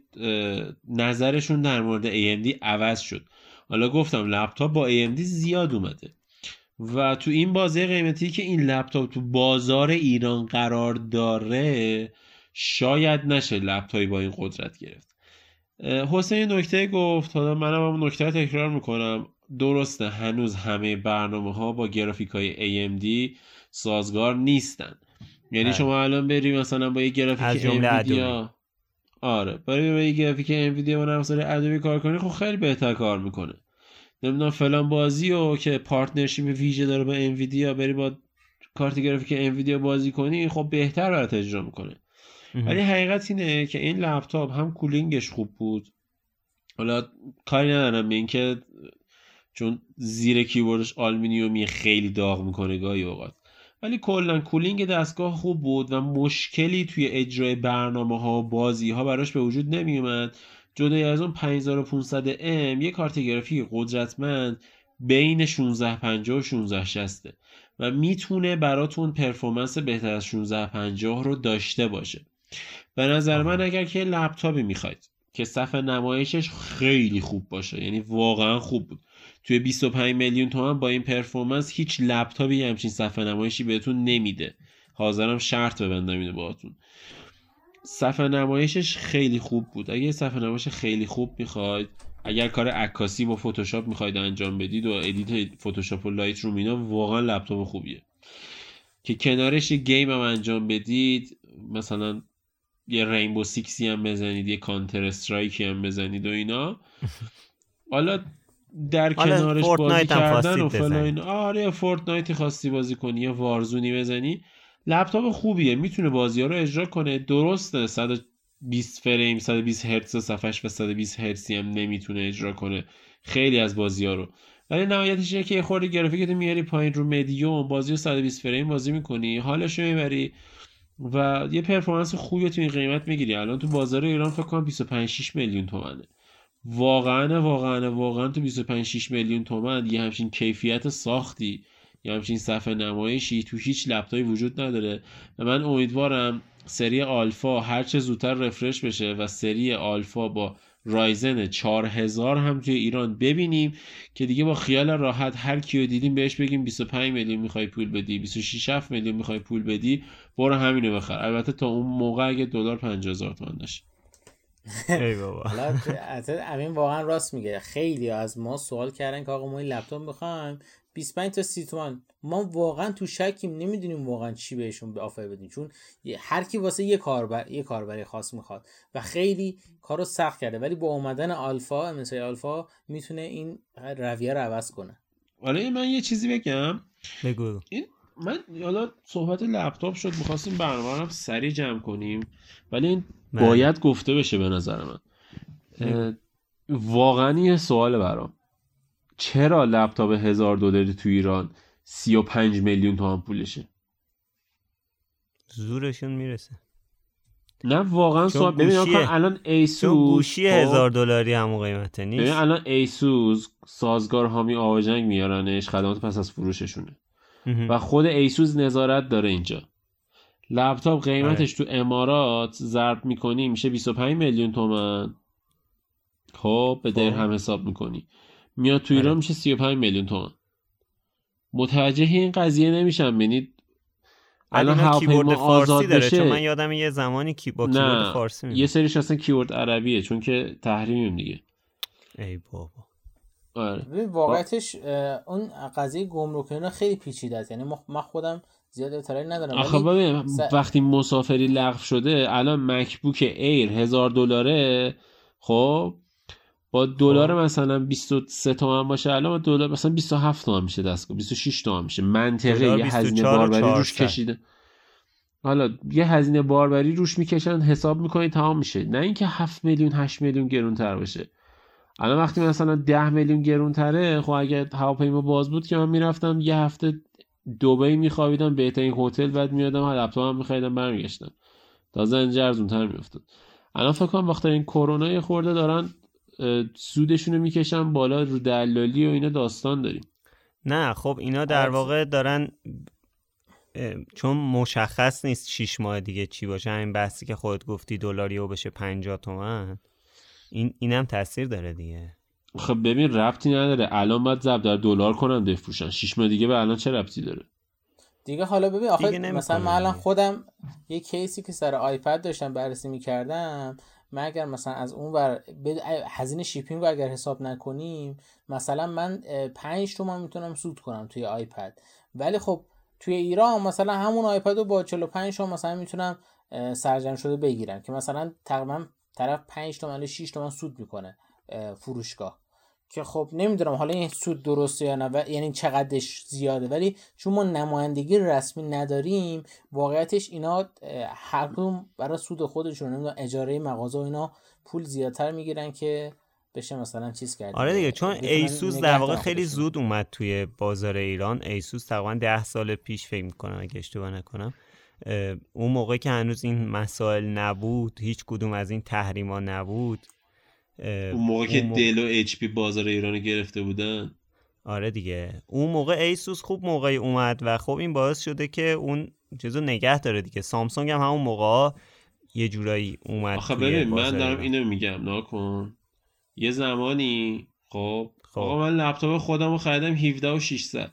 نظرشون در مورد AMD عوض شد. حالا گفتم لپتاپ با AMD زیاد اومده. و تو این بازه قیمتی که این لپتاپ تو بازار ایران قرار داره شاید نشه لپتاپی با این قدرت گرفت. حسین نکته گفت حالا منم هم نکته تکرار می‌کنم. درسته هنوز همه برنامه ها با گرافیک های AMD سازگار نیستن. یعنی شما الان بری مثلا با یه گرافیک انویدیا آره. برای با یه گرافیک انویدیا با نرم ادوبی کار کنی خب خیلی بهتر کار می‌کنه. نمی‌دونم فلان بازی و که partnership ویژه داره با انویدیا بری با کارت گرافیک انویدیا بازی کنی خب بهتر برات اجرا می‌کنه. ولی حقیقت اینه که این لپتاپ هم cooling ش خوب بود. حالا کاری ندارم به اینکه چون زیر کیبوردش آلومینیومی خیلی داغ می‌کنه گاهی اوقات. ولی کلا cooling دستگاه خوب بود و مشکلی توی اجرای برنامه ها و بازی ها براش به وجود نمی اومد جدای از اون 5500M یه کارت گرافیک قدرتمند بین 1650 و 1660 و می‌تونه براتون performance بهتر از 1650 رو داشته باشه. به نظر من اگر که لپتاپی می‌خواید که صفحه نمایشش خیلی خوب باشه یعنی واقعا خوب بود. توی 25 میلیون تومن با این performance هیچ لپتاپی همچین صفحه نمایشی بهتون نمیده. حاضرم شرط ببندم اینو باهاتون. صفحه نمایشش خیلی خوب بود. اگه صفحه نمایش خیلی خوب می‌خواید اگر کار عکاسی با فتوشاپ می‌خواید انجام بدید و edit فتوشاپ و Lightroom اینا واقعا لپتاپ خوبیه. که کنارش یه game هم انجام بدید مثلا یه Rainbow Six ی هم بزنید یه Counter-Strike ی هم بزنید و اینا. حالا در کنارش بازی کردن و فلان آره Fortnite ی خواستی بازی کنی یا Warzone ی بزنی. لپتاپ خوبیه می‌تونه بازی ها رو اجرا کنه. درسته 120 فریم 120 هرتز صفحش و 120 هرتزی هم نمی‌تونه اجرا کنه. خیلی از بازی ها رو. ولی نهایتش اینه که خورده گرافیکت میاری پایین رو مدیوم بازی رو 120 فریم بازی می‌کنی حالش رو می‌بری و یه پرفورمنس خوبی تو این قیمت می‌گیری. الان تو بازار ایران فکر کنم 25 6 میلیون تومنه. واقعا واقعا واقعا تو 25 6 میلیون تومن یه همچین کیفیت ساختی یا همچین صفحه نمایشی تو هیچ لپتاپی وجود نداره. و من امیدوارم سری آلفا هرچه زودتر refresh بشه و سری آلفا با Ryzen 4000 هم توی ایران ببینیم که دیگه با خیال راحت هر کیو دیدیم بهش بگیم 25 میلیون می‌خوای پول بدی 26 7 میلیون می‌خوای پول بدی برو همینو بخر. البته تا اون موقع اگه دلار 50000 تومان داشت ای بابا. امین واقعا راست میگه. خیلی از ما سوال کردن که آقا ما این لپتاپ می‌خوایم؟ 25 تا 30 تومن. ما واقعا تو شکیم نمی‌دونیم واقعا چی بهشون به آفر بدیم. چون هر کی واسه یه کاربر یه کاربری خاص می‌خواد و خیلی کارو سخت کرده. ولی با اومدن آلفا مثل آلفا می‌تونه این رویه رو عوض کنه. حالا من یه چیزی بگم. بگو. این من حالا صحبت لپتاپ شد می‌خواستیم برنامه رو سریع جمع کنیم. ولی این بله. باید گفته بشه به نظر من. واقعا یه سوال برام. چرا لپتاپ هزار دلاری تو ایران سی و پنج میلیون تومن پولشه؟ زورشون می‌رسه. نه واقعا سوال ببین الان ASUS چون گوشی خب، هزار دلاری همون قیمته ببین نیست. الان ASUS سازگار حامی آواژنگ میارنش خدمات پس از فروششونه. و خود ASUS نظارت داره اینجا. لپتاپ قیمتش تو امارات ضرب می‌کنی میشه 25 میلیون تومن. خب به درهم حساب می‌کنی. میاد تو ایران آره. میشه 35 میلیون تومن. متوجه این قضیه نمیشم. ببینید بعد الان کیبورد هواپیما آزاد فارسی داره چون من بشه یادم یه زمانی کی با کیبورد نه فارسی یه می‌بود. سریش اصلا کیورد عربیه چون که تحریمیم دیگه. ای بابا. آره. اه، اون قضیه گمرک اینا خیلی پیچیده است. یعنی ما- من خودم زیاد اطلاعی ندارم آخه ولی ببین س- وقتی مسافری لغو شده الان مکبوک ایر هزار دلاره خب؟ با دلار مثلا 23 تومن باشه الان با دلار مثلا 27 تومن میشه دستگاه 26 تومن میشه. منطقه یه هزینه 24 و باربری روش 400. کشیده. حالا یه هزینه باربری روش می‌کشن حساب می‌کنی تمام میشه. نه اینکه 7 میلیون 8 میلیون گرونتر باشه. الان وقتی مثلا 10 میلیون گرونتره خب اگه هواپیما باز بود که من می‌رفتم یه هفته دبی میخوابیدم بهترین هتل بعد میادم لپتاپ هم میخریدم برمیگشتم. تازه اینجا ارزونتر میافتاد. الان فکر کنم وقتی این کرونا یه خورده دارن اه، سودشونو می‌کشن بالا رو دلالی و اینا داستان داریم. نه خب اینا در آره. واقع دارن چون مشخص نیست شیش ماه دیگه چی باشه. همین بحثی که خودت گفتی دلاری و بشه 50 تومن. این اینم تاثیر داره دیگه. خب ببین ربطی نداره. الان باید ضرب در دلار کنن بفروشن. شیش ماه دیگه به الان چه ربطی داره؟ دیگه حالا ببین آخه مثلا من الان. خودم یه کیسی که سر آیپد داشتم بررسی می‌کردم من اگر مثلا از اون ور بد- هزینه شیپینگ رو اگر حساب نکنیم مثلا من 5 تومن می‌تونم سود کنم توی آیپد. ولی خب توی ایران مثلا همون آیپد رو با 45 تومن مثلا می‌تونم سرجم شده بگیرم که مثلا تقریبا طرف 5 تومن یا 6 تومن سود می‌کنه اه، فروشگاه. که خب نمی‌دونم حالا این سود درسته یا نه و- یعنی چقدرش زیاده. ولی چون ما نمایندگی رسمی نداریم واقعیتش اینا هر کدوم برای سود خودشون نمی‌دونم اجاره مغازه و اینا پول زیادتر می‌گیرن که بشه مثلا چیز کرد. آره دیگه چون ASUS در واقع خیلی. زود اومد توی بازار ایران. ASUS تقریبا ده سال پیش فکر می‌کنم اگه اشتباه نکنم اون موقع که هنوز این مسائل نبود هیچ کدوم از این تحریما نبود. اون موقع که موقع- Dell و HP بازار ایران گرفته بودن. آره دیگه. اون موقع ایسوس خوب موقعی اومد و خب این باعث شده که اون چیزو نگه داره دیگه. سامسونگ هم همون موقع یه جورایی اومد آخه ببین من دارم. اینو میگم ناکن یه زمانی خب خب. آقا من لپتاپ خودم رو خریدم 17 و 600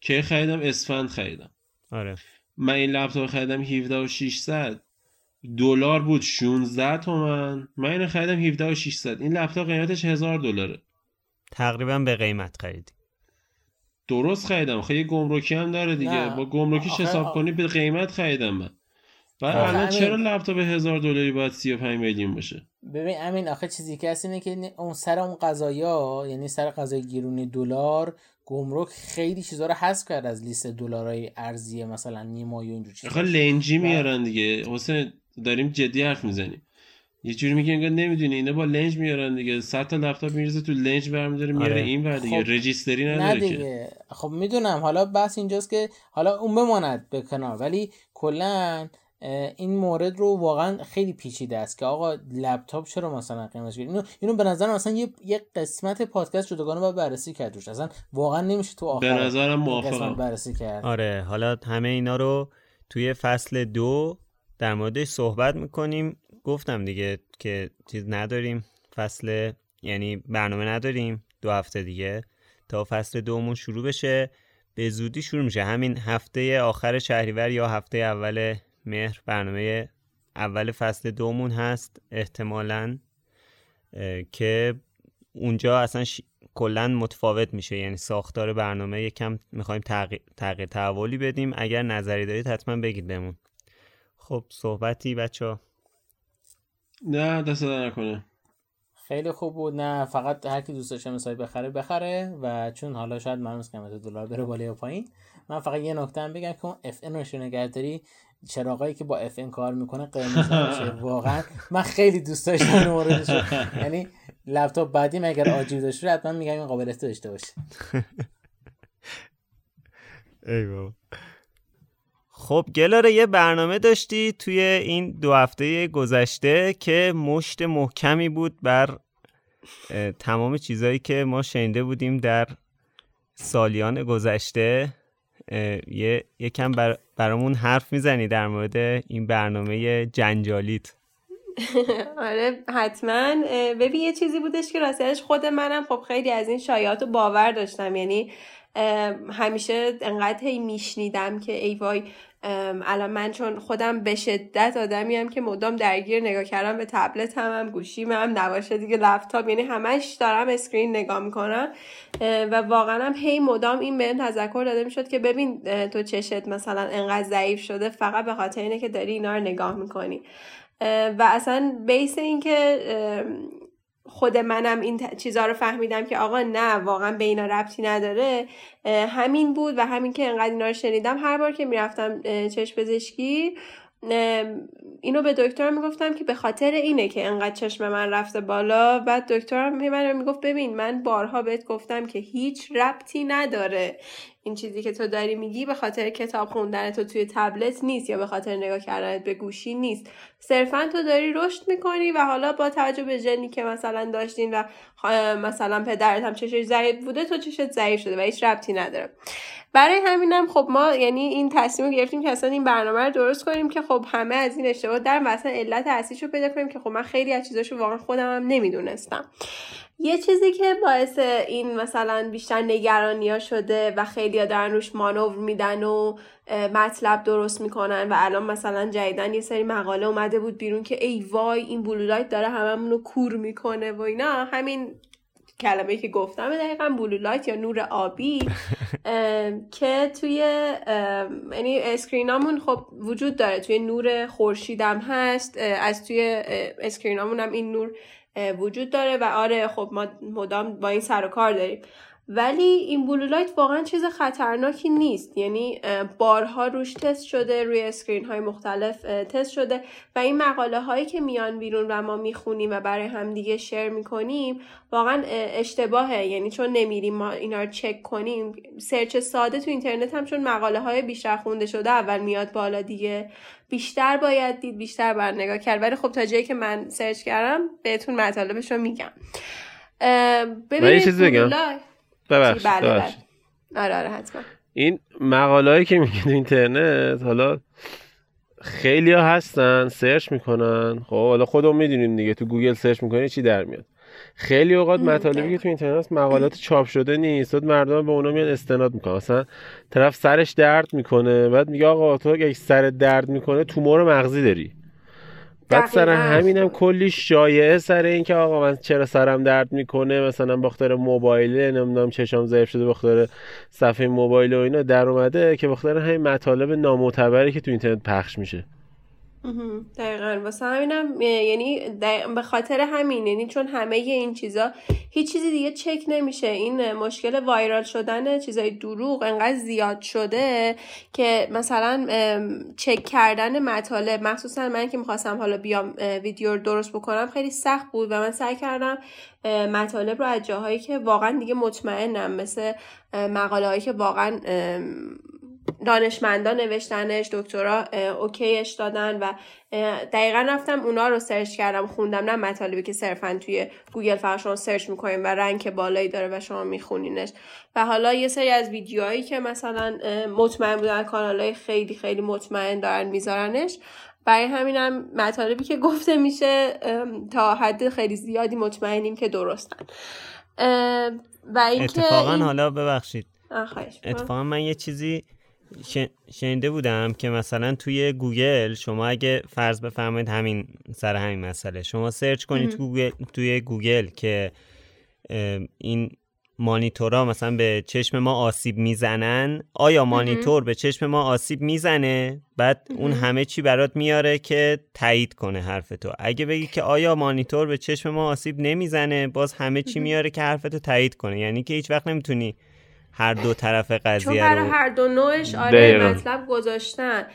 که خریدم؟ اسفند خریدم. آره. من این لپتاپ خریدم 17 و 600 دلار بود 16 تومن. من اینو خریدم 17 و 600 این لپتاپ قیمتش 1000 دلاره. تقریبا به قیمت خریدی. درست خریدم. خیلی گمرکی هم داره دیگه. نه. با گمرکیش آخه- حساب کنی به قیمت خریدم من. آخه الان چرا لپتاپ 1000 دلاری باید 35 میلیون باشه؟ ببین امین آخه چیزی که هست اینه که اون سر اون قضایا یعنی سر قضای گیرونی دلار گمرک خیلی چیزا رو حذف کرد از لیست دلارای ارزی مثلا نیمایی و اینجور چیزا. آخه لنجی میارن دیگه. حسین داریم جدی حرف می‌زنیم. یه جوری میگه انگار نمی‌دونی اینا با لنج میارن دیگه. 100 تا لپتاپ میریزه تو لنج برمیداره میاره آره. این ور دیگه. خب، رجیستری نه نداره که. دیگه. خب می‌دونم. حالا بحث اینجاست که حالا اون بماند به کنار ولی کلا این مورد رو واقعا خیلی پیچیده است که آقا لپتاپ چرا مثلا قیمتش اینو اینو به نظر مثلا یه یه قسمت پادکست جداگانه باید بررسی کرد روش. اصلا واقعا نمیشه تو آخر به نظرم موافقم. بررسی کرد. آره. حالا همه اینا رو توی فصل دو در موردش صحبت می‌کنیم. گفتم دیگه که چیز نداریم. فصل یعنی برنامه نداریم. دو هفته دیگه. تا فصل دومون شروع بشه. به زودی شروع میشه. همین هفته آخر شهریور یا هفته اول مهر برنامه اول فصل دومون هست احتمالا که اونجا اصلا ش... کلا متفاوت میشه. یعنی ساختار برنامه یکم می‌خوایم تغییر تغییر تحولی بدیم. اگر نظری دارید حتما بگید بهمون. خب صحبتی بچه نه دست نکنه. خیلی خوب بود. نه فقط هر کی دوست داشته مثلا بخره بخره و چون حالا شاید معلوم قیمت دلار بره بالا یا پایین من فقط یه نکته هم بگم که اون اف ان رو نگهداری چراغایی که با اف ان کار می‌کنه قرمز نمیشه. واقعا من خیلی دوست داشتم موردش یعنی لپتاپ بعدی اگر آجیل داشته حتما میگم این قابلیت داشته باشه. ای خب گلاره یه برنامه داشتی توی این دو هفته گذشته که مشت محکمی بود بر تمام چیزهایی که ما شنیده بودیم در سالیان گذشته. یه یکم بر برامون حرف می‌زنی در مورد این برنامه جنجالیت. آره حتما. ببین یه چیزی بودش که راستش خود منم خب خیلی از این شایعات باور داشتم. یعنی همیشه انقدر هی میشنیدم که ای وای الان من چون خودم به شدت آدمی که مدام درگیر نگاه کردم به تبلت هم, هم گوشیم هم نباشه دیگه لپتاپ یعنی همش دارم screen نگاه می‌کنم. و واقعا هم هی مدام این بهم تذکر داده می‌شد که ببین تو چشت مثلا انقدر ضعیف شده فقط به خاطر اینه که داری اینا رو نگاه می‌کنی. و اصلا base این که خود منم این چیزها رو فهمیدم که آقا نه واقعا به اینا ربطی نداره. همین بود و همین که انقدر اینا رو شنیدم. هر بار که می‌رفتم چشم پزشکی اینو به دکتر می‌گفتم که به خاطر اینه که انقدر چشم من رفته بالا. بعد دکترم من می‌گفت ببین من بارها بهت گفتم که هیچ ربطی نداره. این چیزی که تو داری میگی به خاطر کتاب خوندن تو توی تبلت نیست یا به خاطر نگاه کردنت به گوشی نیست. صرفا تو داری رشد می‌کنی و حالا با توجه به جنی که مثلا داشتین و مثلا پدرت هم چشش ضعیف بوده تو چشت ضعیف شده و هیچ ربطی نداره. برای همینم خب ما یعنی این تصمیم گرفتیم که اصلا این برنامه رو درست کنیم که خب همه از این اشتباه در مثلا علت اصلیش رو پیدا کنیم که خب من خیلی از چیزاشو واقعا خودم هم نمی‌دونستم. یه چیزی که باعث این مثلا بیشتر نگرانی ها شده و خیلی ها دارن روش مانور میدن و مطلب درست می‌کنن و الان مثلا جدیدن یه سری مقاله اومده بود بیرون که ای وای این بلولایت داره هممون رو کور می‌کنه و اینا. همین کلمه که گفتم دقیقا blue light یا نور آبی. که توی یعنی screen امون خب وجود داره. توی نور خورشیدم هست. از توی screen امون هم این نور وجود داره و آره خب ما مدام با این سر و کار داریم. ولی این blue light واقعا چیز خطرناکی نیست. یعنی بارها روش تست شده روی screen های مختلف تست شده و این مقاله هایی که میان بیرون و ما می‌خونیم و برای همدیگه share می‌کنیم واقعا اشتباهه. یعنی چون نمیریم ما اینا رو چک کنیم search ساده تو اینترنت هم چون مقاله های بیشتر خونده شده اول میاد بالا دیگه. بیشتر باید دید بیشتر بر نگاه کرد. ولی خب تا جایی که من search کردم بهتون مطالبش رو میگم ببینید بگم. ببخشید بله بله. آره آره حتما. این مقاله که میگه تو اینترنت حالا خیلی ها هستن search می‌کنن. خب حالا خودمون می‌دونیم دیگه تو Google search می‌کنی چی در میاد. خیلی اوقات مطالبی که تو اینترنت مقالات چاپ شده نیست. و مردم به اونا میان استناد می‌کنن. مثلا طرف سرش درد می‌کنه بعد میگه آقا تو اگه سر درد می‌کنه تومور مغزی داری. بعد سر همینم هم کلی شایعه سر این که آقا من چرا سرم درد می‌کنه مثلا بخاطر موبایله نمی‌دونم چشام ضعیف شده بخاطر صفحه موبایل و اینا در اومده که بخاطر همین مطالب نامعتبری که تو اینترنت پخش میشه. دقیقا. واسه همینم یعنی به خاطر همین یعنی چون همه این چیزا هیچ چیزی دیگه چک نمیشه. این مشکل وایرال شدن چیزای دروغ انقدر زیاد شده که مثلا چک کردن مطالب مخصوصا من که می‌خواستم حالا بیام ویدیو رو درست بکنم خیلی سخت بود و من سعی کردم مطالب رو از جاهایی که واقعا دیگه مطمئنم مثل مقاله هایی که واقعا دانشمندان نوشتنش دکترا okay ش دادن و دقیقا رفتم اونا رو search کردم خوندم نه مطالبی که صرفا توی گوگل فقط شما search می‌کنیم و rank بالایی داره و شما میخونینش. و حالا یه سری از ویدیوهایی که مثلا مطمئن بودن کانال های خیلی خیلی مطمئن دارن میذارنش. برای همینم مطالبی که گفته میشه تا حد خیلی زیادی مطمئنیم که درستن. و اتفاقا حالا ببخشید. اتفاقا من یه چیزی شنیده بودم که مثلا توی گوگل شما اگه فرض بفرمایید همین سر همین مسئله شما search کنید گوگل توی گوگل که این مانیتورا مثلا به چشم ما آسیب می‌زنن آیا مانیتور به چشم ما آسیب می‌زنه؟ بعد اون همه چی برات میاره که تایید کنه حرف تو. اگه بگی که آیا مانیتور به چشم ما آسیب نمی‌زنه باز همه چی میاره که حرف تو تایید کنه. یعنی که هیچ وقت نمی‌تونی هر دو طرف قضیه چون برای هر دو نوعش آره مطلب گذاشتن.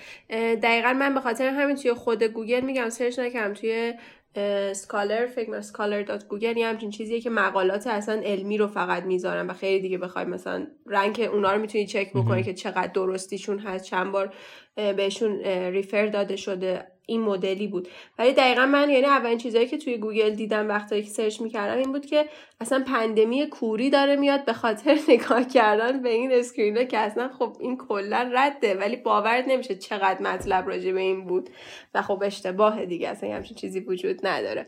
دقیقا من به خاطر همین توی خود گوگل میگم search نکردم توی Scholar فکر scholar dot Google یه همچین چیزیه که مقالات اصلا علمی رو فقط می‌ذارن و خیلی دیگه بخوای مثلا rank اونا رو می‌تونی چک بکنی که چقدر درستیشون هست چند بار بهشون refer داده شده. این مدلی بود. ولی دقیقا من یعنی اولین چیزهایی که توی گوگل دیدم وقتی که search می‌کردم این بود که اصلا pandemic کوری داره میاد به خاطر نگاه کردن به این screen که اصلا خب این کلا رده ولی باورت نمیشه چقدر مطلب راجع به این بود. و خب اشتباه دیگه اصلا همچین چیزی وجود نداره.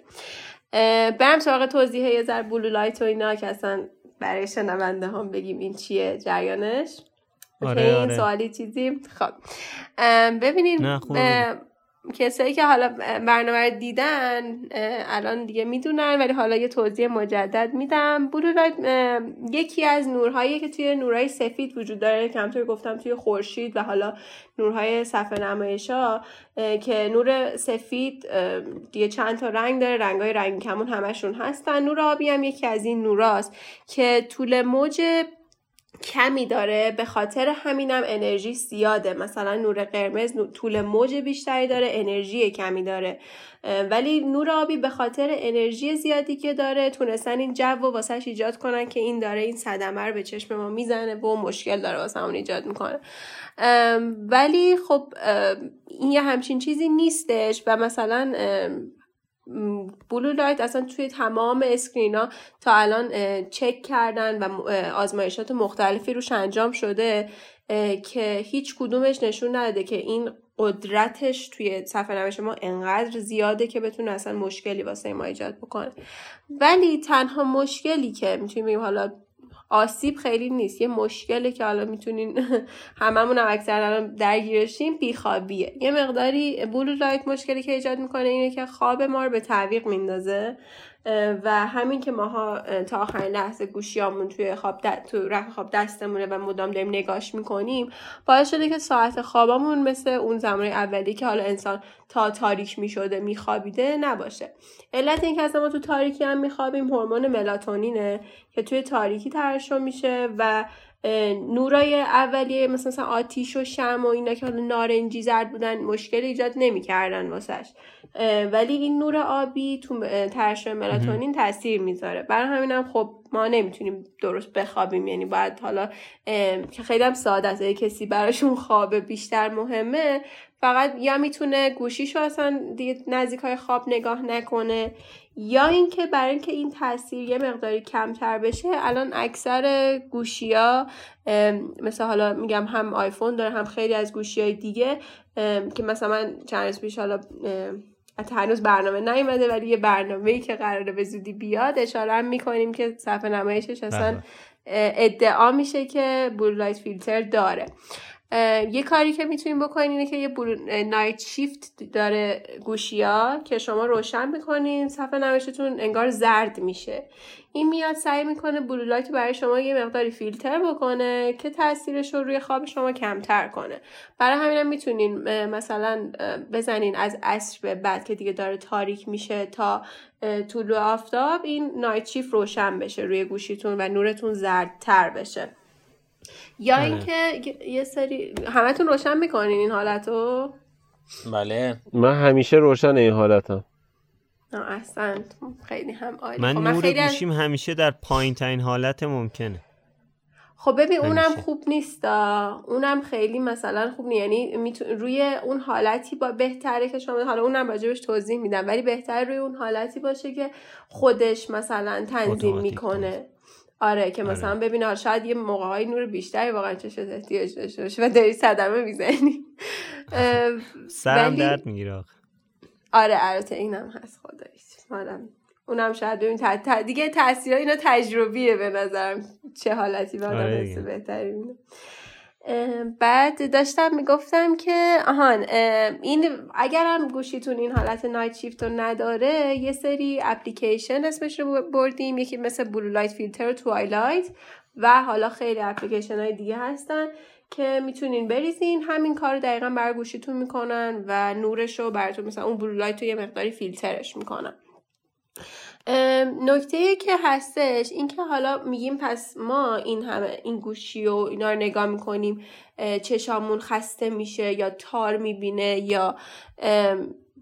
برم سراغ توضیح یه ذره blue light و اینا که اصلا برای شنونده هم بگیم این چیه جریانش. آره این آره. سوالی چیزی. خب. ببینین کسایی که حالا برنامه رو دیدن الان دیگه می‌دونن ولی حالا یه توضیح مجدد میدم. بلو یکی از نورهایی که توی نورهای سفید وجود داره که همطور گفتم توی خورشید و حالا نورهای صفحه نمایش ها که نور سفید دیگه چند تا رنگ داره رنگای رنگ کمون همشون هستن. نور آبی هم یکی از این نوراست که طول موج کمی داره. به خاطر همینم انرژی زیاده. مثلا نور قرمز طول موج بیشتری داره انرژی کمی داره. ولی نور آبی به خاطر انرژی زیادی که داره تونستن این جو و واسهش ایجاد کنن که این داره این صدمه رو به چشم ما می‌زنه و مشکل داره واسمون ایجاد می‌کنه. ولی خب این یه همچین چیزی نیستش و مثلا blue light اصلا توی تمام screen ا تا الان چک کردن و آزمایشات مختلفی روش انجام شده که هیچ کدومش نشون نداده که این قدرتش توی صفحه نوشت ما انقدر زیاده که بتونه اصلا مشکلی واسه ما ایجاد بکنه. ولی تنها مشکلی که می‌تونیم حالا آسیب خیلی نیست. یه مشکلی که حالا می‌تونین هممون هم اکثر درگیرشیم بیخوابیه. یه مقداری بلو لایت مشکلی که ایجاد می‌کنه اینه که خواب ما رو به تعویق میندازه. و همین که ماها تا آخرین لحظه گوشیامون توی خواب تو رخ خواب دستمونه و مدام داریم نگاش می‌کنیم باعث شده که ساعت خوابمون مثل اون زمان اولی که حالا انسان تا تاریک می‌شده میخوابیده نباشه. علت این که ما تو تاریکی هم میخوابیم هورمون ملاتونینه که توی تاریکی ترشح میشه و نورای اولیه مثلا, مثلا آتیش و شم و اینا که حالا نارنجی زرد بودن مشکل ایجاد نمی‌کردن واسش. ولی این نور آبی تو ترشح ملاتونین تاثیر می‌ذاره. برای همینم خب ما نمی‌تونیم درست بخوابیم. یعنی باید حالا که خیلی هم ساده است. کسی براشون خواب بیشتر مهمه فقط یا می‌تونه گوشیشو اصلا دیگه نزدیک های خواب نگاه نکنه یا اینکه برای اینکه این تاثیر یه مقداری کمتر بشه الان اکثر گوشی ها مثل حالا میگم هم آیفون داره هم خیلی از گوشی های دیگه که مثلا من چند روز پیش حالا هنوز برنامه نیومده ولی یه برنامه ای که قراره به زودی بیاد اشاره هم می‌کنیم که صفحه نمایشش اصلا بله. ادعا میشه که بلو لایت فیلتر داره یه کاری که می‌تونیم بکنین اینه که یه نایت شیفت داره گوشیا که شما روشن می‌کنین صفحه نوشتتون انگار زرد میشه. این میاد سعی می‌کنه بلولایت برای شما یه مقداری فیلتر بکنه که تاثیرش رو روی خواب شما کمتر کنه. برای همینم می‌تونین مثلا بزنین از عصر به بعد که دیگه داره تاریک میشه تا طول آفتاب این نایت شیفت روشن بشه روی گوشیتون و نورتون زردتر بشه. یا آره. اینکه یه سری همتون روشن می‌کنین این حالتو؟ بله. من همیشه روشن این حالتم. اصلا خیلی هم عالی. من خب، نور گوشیم همیشه در پایین ترین حالت ممکنه. خب ببین اونم خوب نیست اونم خیلی مثلا خوب نیست. یعنی روی اون حالتی با بهتره که شما حالا اونم راجبش توضیح میدم ولی بهتر روی اون حالتی باشه که خودش مثلا تنظیم می‌کنه. آره که مثلا آره. ببین شاید یه موقع های نور بیشتری واقعا چشت احتیاج داشته باشه و داری صدمه می‌زنی. سرم درد می‌گیره آره البته اینم هست خداییش. اونم شاید ببین دیگه تاثیر اینا تجربیه به نظرم. چه حالتی به آدم آره بهتری بعد داشتم می‌گفتم که آهان این اگرم گوشیتون این حالت night shift رو نداره یه سری اپلیکیشن اسمش رو بردیم یکی مثل Blue Light Filter، Twilight و حالا خیلی اپلیکیشن های دیگه هستن که می‌تونین بریزین. همین کار دقیقا برا گوشیتون می‌کنن و نورش رو براتون مثلا اون blue light رو یه مقداری فیلترش می‌کنن. نکته که هستش این که حالا میگیم پس ما این همه این گوشی و اینا رو نگاه می‌کنیم چشامون خسته میشه یا تار می‌بینه یا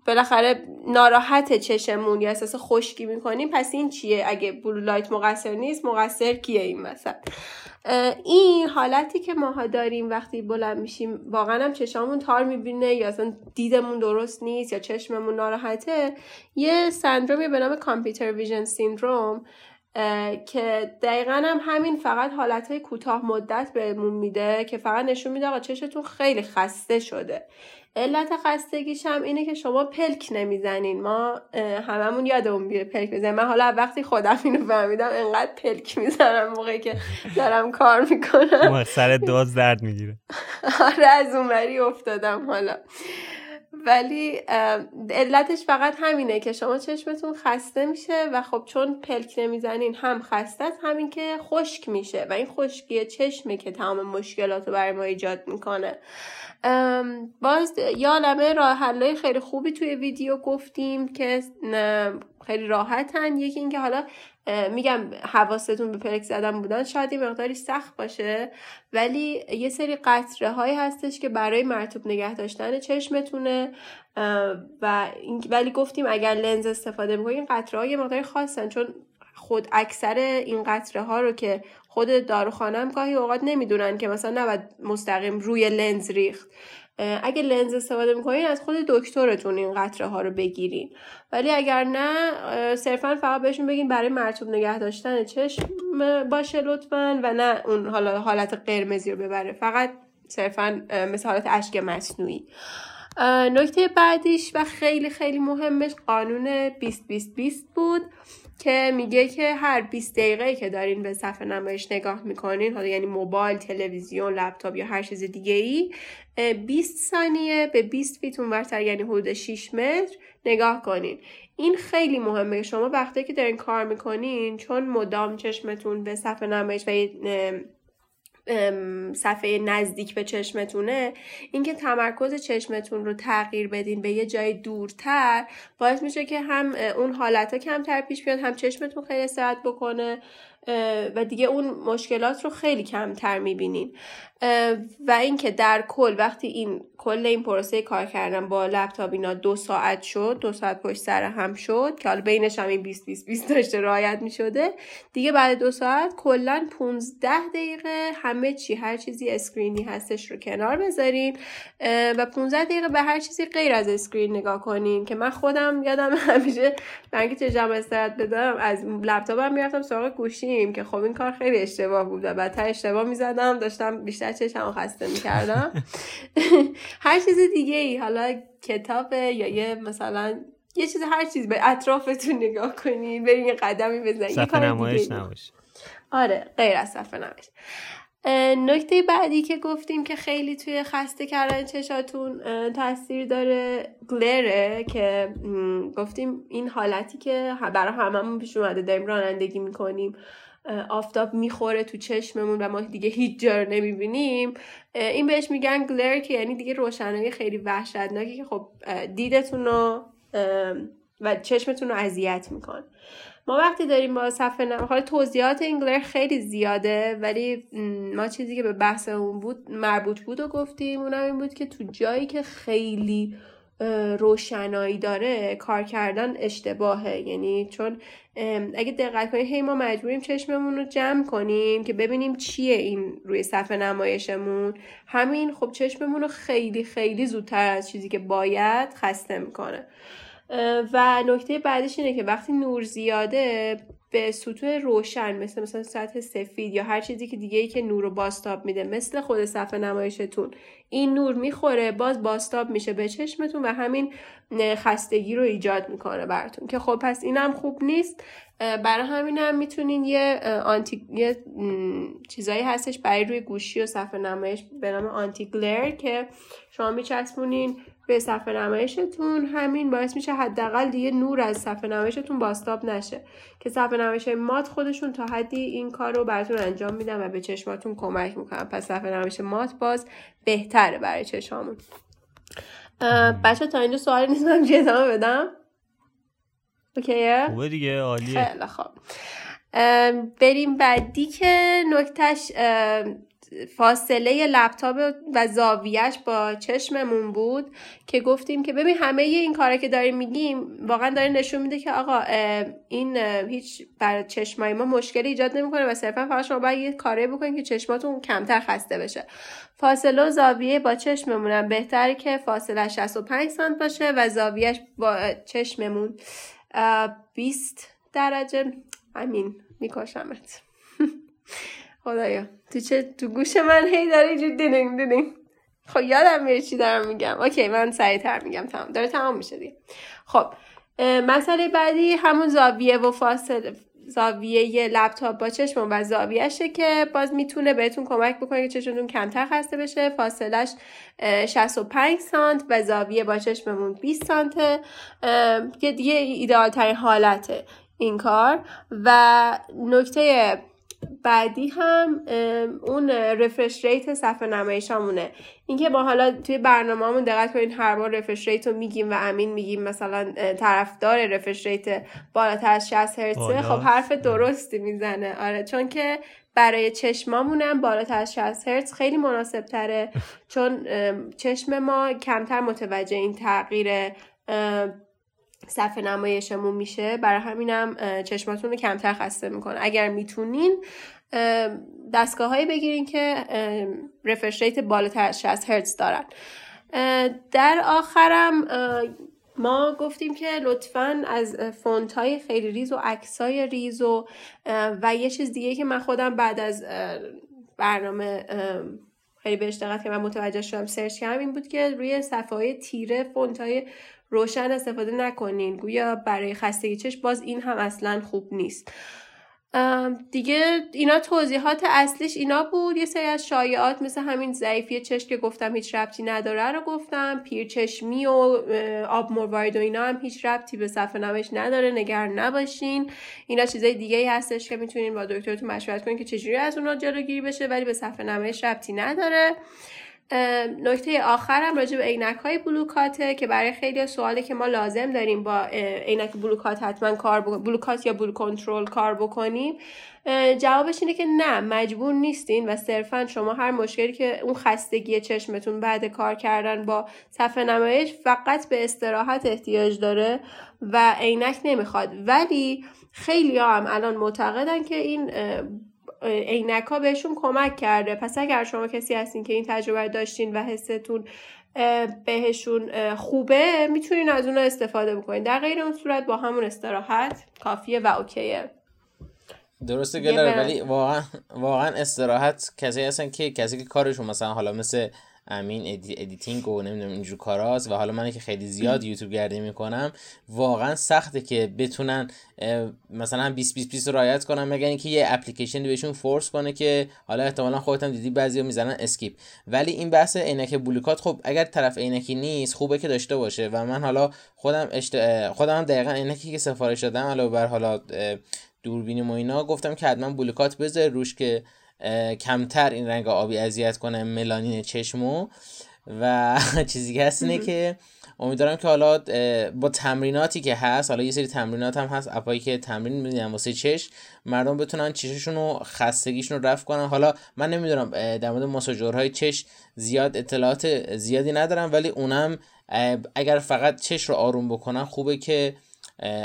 بالاخره ناراحت چشمون یا احساس خشکی می‌کنیم پس این چیه؟ اگه بلو لایت مقصر نیست مقصر کیه این مثلا این حالتی که ماها داریم وقتی بلند میشیم واقعا هم چشممون تار می‌بینه یا اصلا دیدمون درست نیست یا چشممون ناراحته. یه سندرومی به نام کامپیوتر ویژن سیندروم که دقیقا هم همین فقط حالت های کوتاه مدت بهمون میده که فقط نشون میده آقا چشتون خیلی خسته شده. علت خستگیش هم اینه که شما پلک نمی‌زنین. ما هممون یادمون بیه پلک بزنیم من حالا وقتی خودم اینو فهمیدم انقدر پلک می‌زنم موقعی که دارم کار می‌کنم. سر دوز درد می‌گیره. آره از اونوری افتادم حالا. ولی علتش فقط همینه که شما چشمتون خسته میشه و خب چون پلک نمی‌زنین هم خسته است همین که خشک میشه و این خشکی چشمه که تمام مشکلات رو برای ما ایجاد می‌کنه. باز یا عالمه راه خیلی خوبی توی ویدیو گفتیم که خیلی راحتن. یکی اینکه حالا میگم حواستون به پلک زدن بودن شاید این مقداری سخت باشه ولی یه سری قطره هایی هستش که برای مرتوب نگه داشتن چشمتونه و ولی گفتیم اگر لنز استفاده می‌کنین قطره های مقداری خاصن چون خود اکثر این قطره ها رو که خود داروخانه گاهی اوقات نمی‌دونن که مثلا نباید مستقیم روی لنز ریخت. اگه لنز استفاده می‌کنین از خود دکترتون این قطره ها رو بگیرین. ولی اگر نه صرفا فقط بهشون بگین برای مرتوب نگه داشتن چشم باشه لطفا. و نه اون حالا حالت قرمزی رو ببره. فقط صرفا مثل حالت اشک مصنوعی. نکته بعدیش و خیلی خیلی مهمش قانون 20 20 20 بود. که میگه که هر 20 دقیقه که دارین به صفحه نمایش نگاه می‌کنین حالا یعنی موبایل تلویزیون لپتاپ یا هر چیز دیگه ای 20 ثانیه به 20 فیت اونورتر یعنی حدود 6 متر نگاه کنین. این خیلی مهمه. شما وقتی که دارین کار می‌کنین چون مدام چشمتون به صفحه نمایش و صفحه نزدیک به چشمتونه اینکه تمرکز چشمتون رو تغییر بدین به یه جای دورتر باعث میشه که هم اون حالت ها کمتر پیش بیاد هم چشمتون خیلی استراحت بکنه و دیگه اون مشکلات رو خیلی کمتر می‌بینین. و اینکه در کل وقتی این کل این پروسه کار کردن با لپتاپ اینا دو ساعت شد دو ساعت پشت سر هم شد که حالا بینش هم این 20 20 20 داشته رعایت می شده دیگه بعد دو ساعت کلا 15 دقیقه همه چی هر چیزی screen ی هستش رو کنار بذارین. و 15 دقیقه به هر چیزی غیر از screen نگاه کنین که من خودم یادم همیشه من که جمع استراحت بدم از لپتاپم می‌رفتم سراغ گوشیم که خب این کار خیلی اشتباه بود و بدتر اشتباه می‌زدم داشتم بیشتر چشم خسته می‌کردم. هر چیز دیگه ای حالا کتاب یا یه مثلا یه چیز هر چیز به اطرافتون نگاه کنین برین یه قدمی بزنین صفحه نمایش نباشه آره غیر از صفحه نمایش. نکته بعدی که گفتیم که خیلی توی خسته کردن چشاتون تاثیر داره گلره که گفتیم این حالتی که برای هممون پیش اومده داریم رانندگی می‌کنیم. آفتاب می‌خوره تو چشممون و ما دیگه هیچ جا رو نمی‌بینیم. این بهش میگن گلر که یعنی دیگه روشنایی خیلی وحشتناکی که خب دیدتون رو و چشمتون رو اذیت میکن ما وقتی داریم با صفحه نم... حالا توضیحات این گلر خیلی زیاده ولی ما چیزی که به بحثمون بود مربوط بود و گفتیم اونم این بود که تو جایی که خیلی روشنایی داره کار کردن اشتباهه. یعنی چون اگه دقت کنیم هی ما مجبوریم چشممون رو جمع کنیم که ببینیم چیه این روی صفحه نمایشمون. همین خب چشممون رو خیلی خیلی زودتر از چیزی که باید خسته می‌کنه. و نکته بعدش اینه که وقتی نور زیاده به سطوح روشن مثل مثلا سطح سفید یا هر چیزی که دیگه ای که نور رو باستاب میده مثل خود صفحه نمایشتون. این نور می‌خوره باز باستاب میشه به چشمتون و همین خستگی رو ایجاد می‌کنه براتون. که خب پس اینم خوب نیست. برای همین هم می‌تونین یه آنتی یه چیزایی هستش برای روی گوشی و صفحه نمایش به نام آنتی گلر که شما میچسبونین. به صفحه نمایشتون همین باعث میشه حداقل دیگه نور از صفحه نمایشتون باستاب نشه. که صفحه نمایش مات خودشون تا حدی این کار رو براتون انجام میدن و به چشماتون کمک می‌کنن. پس صفحه نمایش مات باز بهتره برای چشمامون. بچه تا اینجا سوالی نیست من ادامه بدم؟ اوکیه؟ خوبه دیگه عالیه. خیلی خب بریم بعدی که نکتش فاصله لپتاپ و زاویهش با چشممون بود که گفتیم که ببین همه این کاره که داریم میگیم واقعا داره نشون میده که آقا این هیچ بر چشمای ما مشکلی ایجاد نمی‌کنه و صرفا فقط شما باید یه کاری بکنید که چشماتون کمتر خسته بشه. فاصله و زاویه با چشممون بهتره که فاصله 65 سانت باشه و زاویهش با چشممون 20 درجه. همین میکشمت. خدایا. تو چه تو گوش من هی داره اینجور دینگ دینگ خب یادم میره چی دارم میگم. okay من سریعتر میگم. تمام. داره تمام میشه دیگه. خب مسئله بعدی همون زاویه و فاصله زاویه لپتاپ با چشم و زاویهشه که باز می‌تونه بهتون کمک بکنه که چشمتون کمتر خسته بشه. فاصلش 65 سانت و زاویه با چشممون 20 سانت که دیگه ایدئال ترین حالته این کار. و نکته بعدی هم اون refresh rate صفحه نمایشامونه. اینکه ما حالا توی برنامهمون دقت کنین هر بار refresh rate رو میگیم و امین میگیم مثلا طرفدار refresh rate بالاتر از 60 هرتز خب حرف درستی می‌زنه. آره چون که برای چشمامونم بالاتر از 60 هرتز خیلی مناسب تره چون چشم ما کمتر متوجه این تغییر صفحه نمایشمون میشه برای همینم چشماتون رو کمتر خسته می‌کنه. اگر می‌تونین دستگاه هایی بگیرین که رفرش ریت بالاتر از 60 هرتز دارن. در آخرم ما گفتیم که لطفا از فونت های خیلی ریز و عکس های ریز و و یه چیز دیگه که من خودم بعد از برنامه خیلی بهش دقت که من متوجه شدم search کردم این بود که روی صفحه های تیره فونت های روشن استفاده نکنین. گویا برای خستگی چشم باز این هم اصلا خوب نیست. دیگه اینا توضیحات اصلیش اینا بود. یه سری از شایعات مثل همین ضعیفی چشم که گفتم هیچ ربطی نداره رو گفتم. پیرچشمی و آب مروارید و اینا هم هیچ ربطی به صفحه نمایش نداره. نگران نباشین. اینا چیزای دیگه ای هستش که می‌تونین با دکترتون مشورت کنین که چجوری از اونا جلوگیری بشه ولی به صفحه نمایش ربطی نداره. نکته آخرم راجع به عینک های بلوکاته که برای خیلی سواله که ما لازم داریم با عینک بلوکات حتما کار بلوکات یا بلو کنترل کار بکنیم جوابش اینه که نه مجبور نیستین و صرفا شما هر مشکلی که اون خستگی چشمتون بعد کار کردن با صفحه نمایش فقط به استراحت احتیاج داره و عینک نمی‌خواد. ولی خیلی هم الان معتقدن که این عینک ها بهشون کمک کرده. پس اگر شما کسی هستین که این تجربه داشتین و حستون بهشون خوبه می‌تونین از اون استفاده بکنین. در غیر اون صورت با همون استراحت کافیه و okay ه. درسته گلاره ولی واقعا واقعا استراحت کسی هستن که کسی که کارشون مثلا حالا مثل امین editing و نمی‌دونم اینجور کاراست و حالا من که خیلی زیاد یوتیوب گردی می‌کنم واقعا سخته که بتونن مثلا 20 20 20 رعایت کنن مگر اینکه یه اپلیکیشنی بهشون force کنه که حالا احتمالا خودت هم دیدی بعضیا می‌زنن skip. ولی این بحث عینک blue cut خب اگر طرف عینکی نیست خوبه که داشته باشه و من حالا خودم اشت... خودم هم دقیقا عینکی که سفارش دادم علاوه بر حالا دوربین و اینا گفتم که حتما blue cut بذار روش که کمتر این رنگ آبی اذیت کنه ملانین چشمو. و چیزی که هست اینه که امیدوارم که حالا با تمریناتی که هست حالا یه سری تمرینات هم هست اپایی که تمرین میدن واسه چش مردم بتونن چششون رو خستگیشون رو رفع کنن. حالا من نمی‌دونم در مورد ماساژورهای چش زیاد اطلاعات زیادی ندارم ولی اونم اگر فقط چش رو آروم بکنم خوبه که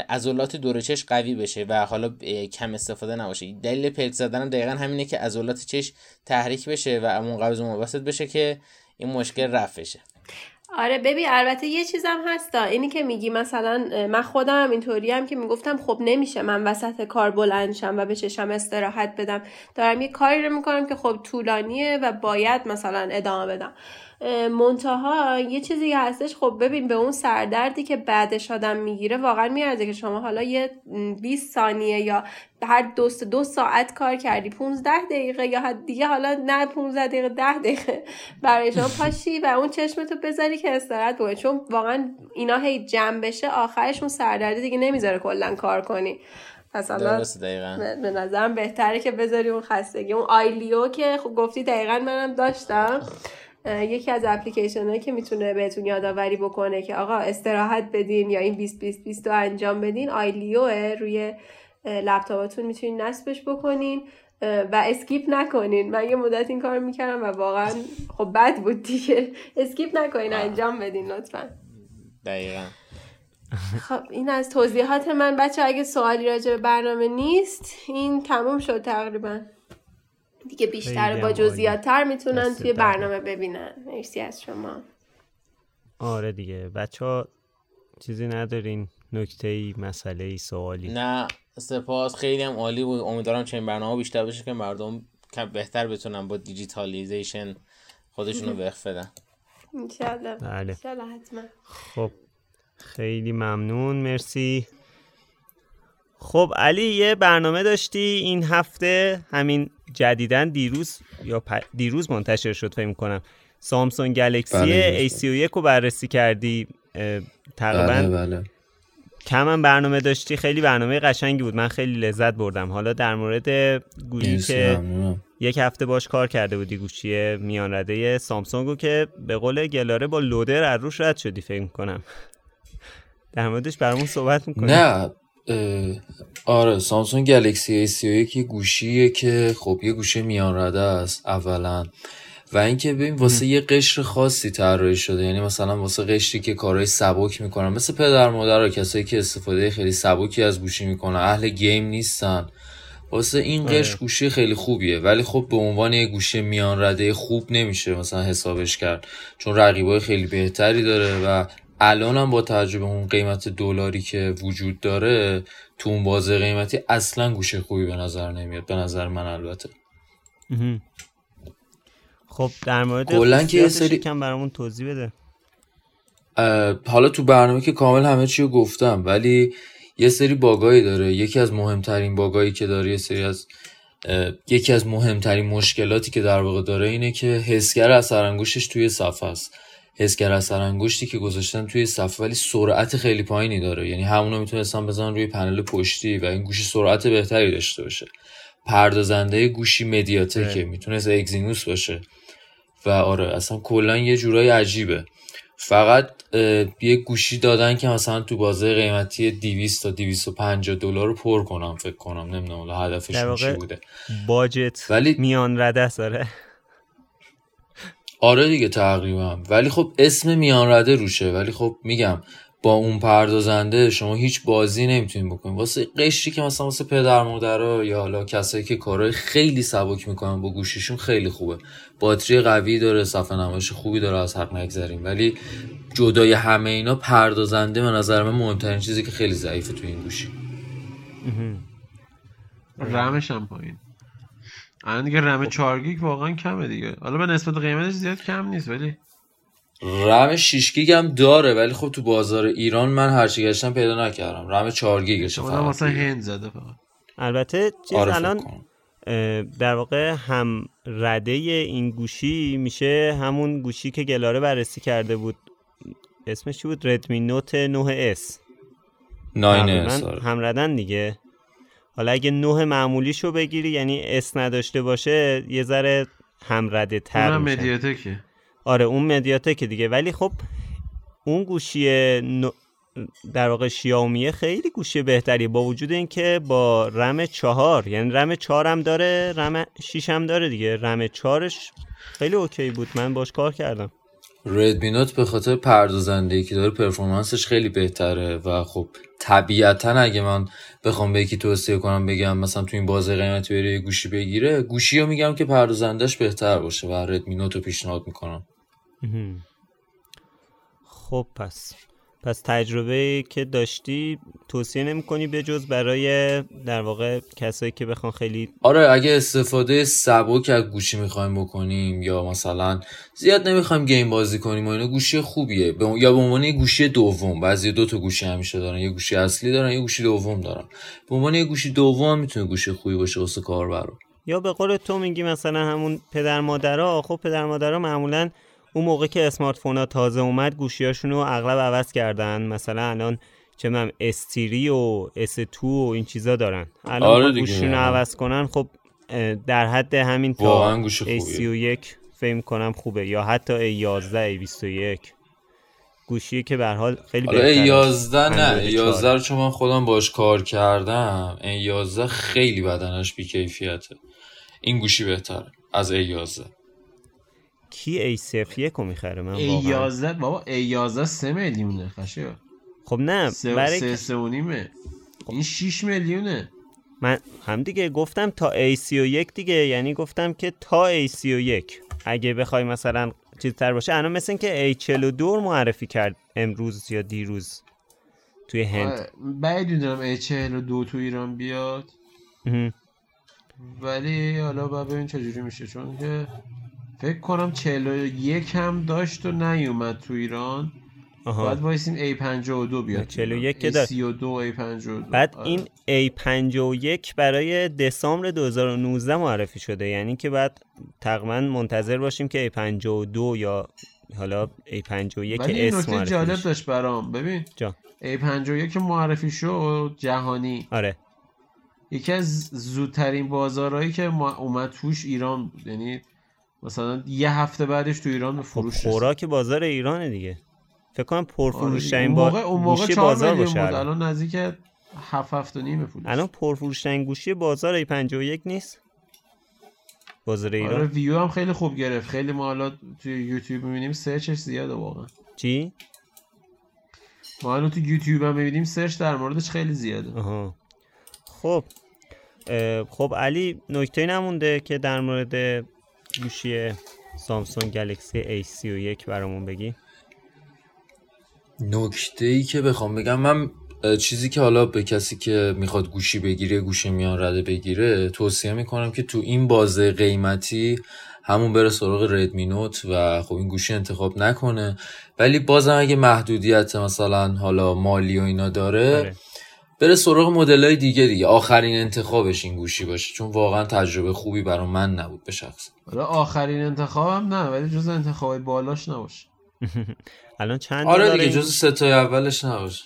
عضلات دور چش قوی بشه و حالا کم استفاده نباشه. دلیل پلک زدن دقیقا همینه که عضلات چش تحریک بشه و منقبض مبسط بشه که این مشکل رفع بشه. آره ببین البته یه چیزم هستا اینی که میگی مثلا من خودم هم اینطوری هم که می‌گفتم خب نمیشه من وسط کار بلندشم و به چشم استراحت بدم. دارم یه کاری رو می‌کنم که خب طولانیه و باید مثلا ادامه بدم. منتها یه چیزی هستش. خب ببین به اون سردردی که بعدش آدم می‌گیره واقعا میارزه که شما حالا یه 20 ثانیه یا هر دو, دو ساعت کار کردی 15 دقیقه یا دیگه حالا نه 15 دقیقه 10 دقیقه برای شما پاشی و اون چشمتو بذاری که استراحت بکنی چون واقعا اینا هی جمع بشه آخرش اون سردردی دیگه نمی‌ذاره کلا کار کنی. مثلا به نظرم بهتره که بذاری اون خستگی اون آیلیو که خب گفتی دقیقا منم داشتم. یکی از اپلیکیشن هایی که می‌تونه بهتون یادآوری بکنه که آقا استراحت بدین یا این 20 20 20 رو انجام بدین آیلیو روی لپتاپتون می‌تونین نصبش بکنین و skip نکنین. من یه مدت این کار می‌کردم و واقعا خب بد بود دیگه. skip نکنین انجام بدین لطفا. دقیقا. خب این از توضیحات من. بچه اگه سوالی راجع به برنامه نیست این تموم شد تقریبا. دیگه بیشتر با جزئیات‌تر می‌تونن توی برنامه ببینن. مرسی از شما. آره دیگه. بچه ها چیزی ندارین؟ نکته ای مسئله ای سوالی؟ نه سپاس. خیلی هم عالی بود. امیدوارم چنین برنامه بیشتر بشه که مردم بهتر بتونن با دیجیتالیزیشن خودشونو وقف بدن. انشالله بله. حتما. خب خیلی ممنون. مرسی. خب علی یه برنامه داشتی این هفته؟ همین جدیدن دیروز یا دیروز منتشر شد فکر کنم سامسونگ گلکسی بله A31 رو بررسی کردی تقریبا بله بله. کم هم برنامه داشتی. خیلی برنامه قشنگی بود. من خیلی لذت بردم. حالا در مورد گوشی که یک هفته باش کار کرده بودی گوشی میان رده سامسونگو که به قول گلاره با لودر از روش رد شدی فکر کنم در موردش برامون صحبت می‌کنی. نه آره سامسونگ گلکسی A31 یه گوشیه که خب یه گوشه میان رده است اولا. و اینکه ببین واسه یه قشر خاصی طراحی شده یعنی مثلا واسه قشری که کارهای سبک می‌کنن مثل پدر مادر کسایی که استفاده خیلی سبکی از گوشی می‌کنن اهل گیم نیستن. واسه این آره. قشر گوشی خیلی خوبیه ولی خب به عنوان یه گوشی میان رده خوب نمیشه مثلا حسابش کرد چون رقیبای خیلی بهتری داره و الان هم با توجه به اون قیمت دلاری که وجود داره تو اون بازه قیمتی اصلا گوشه خوبی به نظر نمیاد به نظر من البته. خب در مورد که یه سری کم برامون توضیح بده. حالا تو برنامه که کامل همه چی رو گفتم ولی یه سری باگایی داره. یکی از مهمترین باگایی که داره یه سری از یکی از مهمترین مشکلاتی که در واقع داره اینه که حسگر اثر انگشتش توی صفحه است. حسگر اثر انگشتی که گذاشتن توی صفحه ولی سرعت خیلی پایینی داره. یعنی همونو می‌تونستن بزنن روی پنل پشتی و این گوشی سرعت بهتری داشته باشه. پردازنده گوشی مدیاتکه می‌تونست اگزینوس باشه. و آره اصلا کلا یه جورای عجیبه. فقط یه گوشی دادن که مثلا تو بازه قیمتی 200 تا 250 دلار رو پر کنم فکر کنم. نمی‌دونم هدفش چی بوده. باجت ولی میان رده ساره آره دیگه تقریبا. ولی خب اسم میان رده روشه. ولی خب میگم با اون پردازنده شما هیچ بازی نمی‌تونین بکنین واسه قشری که مثلا واسه پدر مادرها یا حالا کسایی که کارهای خیلی سبک می‌کنن با گوشیشون خیلی خوبه. باتری قوی داره صفحه نمایش خوبی داره از حق نگذریم. ولی جدای همه اینا پردازنده به نظر من مهمترین چیزی که خیلی ضعیفه تو این گوشی. رمش هم پایین. الان دیگه رم 4 گیگ واقعا کمه دیگه. حالا به نسبت قیمتش زیاد کم نیست ولی رم 6 گیگ هم داره ولی خب تو بازار ایران من هرچی گشتم پیدا نکردم. رم 4 گیگش فقط مثلا هند زده فقط. البته چیز آره الان در واقع هم رده این گوشی میشه همون گوشی که گلاره بررسی کرده بود. اسمش چی بود؟ ردمی نوت 9S 9S هم ردن دیگه. حالا اگه نه معمولیشو بگیری یعنی اس نداشته باشه یه ذره همرده تر میشه. مدیاتکه. آره اون مدیاتک دیگه. ولی خب اون گوشی در واقع شیائومی خیلی گوشی بهتری با وجود اینکه با رم چهار یعنی رم چهار هم داره رم شیش هم داره دیگه. رم چهارش خیلی اوکی بود. من باش کار کردم. ردمی نوت به خاطر پردازنده که داره پرفورمنسش خیلی بهتره و خب طبیعتا اگه من بخوام به یکی توصیه کنم بگم مثلا تو این بازه قیمتی بره گوشی بگیره گوشی رو میگم که پردازندش بهتر باشه و ردمی نوت رو پیشنهاد می‌کنم. خب پس پس تجربه که داشتی توصیه نمی‌کنی به جز برای در واقع کسایی که بخوان خیلی آره اگه استفاده سبک از گوشی می‌خوایم بکنیم یا مثلا زیاد نمی‌خوایم گیم بازی کنیم و اینا گوشی خوبیه. یا به عنوان یه گوشی دوم بعضی دو تا گوشی همیشه دارن یه گوشی اصلی دارن یه گوشی دوم دارن. به عنوان یه گوشی دوم می‌تونه گوشی خوبی باشه واسه کاربرا. یا به قول تو میگی مثلا همون پدر مادرها خب پدر مادرها معمولا اون موقع که اسمارت فون ها تازه اومد گوشیاشون رو اغلب عوض کردن. مثلا الان چه من استیری و اس 2 و این چیزا دارن. الان آره گوشیشون رو عوض کنن خب در حد همین تا A31 فهم کنم خوبه. یا حتی A11 A21 گوشی که به حال خیلی بهتره. A11 نه A11 رو چون من خودم باش کار کردم A11 خیلی بدنش بیکیفیته. این گوشی بهتره از A11 کی A01 رو می‌خره؟ من A11 بابا A11 3 میلیونه خشه خب نه برای سه سه و نیمه. این 6 میلیونه. من هم دیگه گفتم تا A31 دیگه یعنی گفتم که تا A31 اگه بخوای مثلا چیزتر باشه الان مثل این که A42 معرفی کرد امروز یا دیروز توی هند. بعید می‌دونم A42 تو ایران بیاد. ولی حالا باید ببین چجوری میشه چون که فکر کنم 41 هم داشت و نیومد تو ایران. آها. باید وایسیم A52 بیاد 41 که داشت. 32 A52 بعد آره. این A51 برای دسامبر 2019 معرفی شده. یعنی که بعد تقریبا منتظر باشیم که A52 یا حالا A51 ولی این نکته جالب داشت برام. ببین جا. A51 معرفی شد جهانی. آره. یکی از زودترین بازارهایی که اومد توش ایران. یعنی مثلا یه هفته بعدش تو ایران به فروش خب خوراک بازار ایرانه دیگه. فکر کنم با موقع اون موقع بازار باشه الان. نزدیک 7 7 و نیم پول الان پرفروشترین گوشی بازار ای 51 نیست. بازار ایران. آره ویو هم خیلی خوب گرفت. خیلی ما حالا توی یوتیوب می‌بینیم سرچش زیاده واقعا. چی؟ ما الان تو یوتیوب هم می‌بینیم سرچ در موردش خیلی زیاده. آها. خب خب علی نکته نمونده که در مورد گوشی سامسونگ گلکسی A31 برامون بگی نکته ای که بخوام بگم من چیزی که حالا به کسی که می‌خواد گوشی بگیره گوشی میان رده بگیره توصیه می‌کنم که تو این بازه قیمتی همون بره سراغ ردمی نوت و خب این گوشی انتخاب نکنه ولی بازم اگه محدودیت مثلا حالا مالی و اینا داره بره. بره سراغ مدل های دیگه دیگه. آخرین انتخابش این گوشی باشه. چون واقعا تجربه خوبی برای من نبود به شخص. آخرین انتخابم نه ولی جز انتخاب بالاش نباشه. الان چند آره دیگه جز ستای اولش نباشه.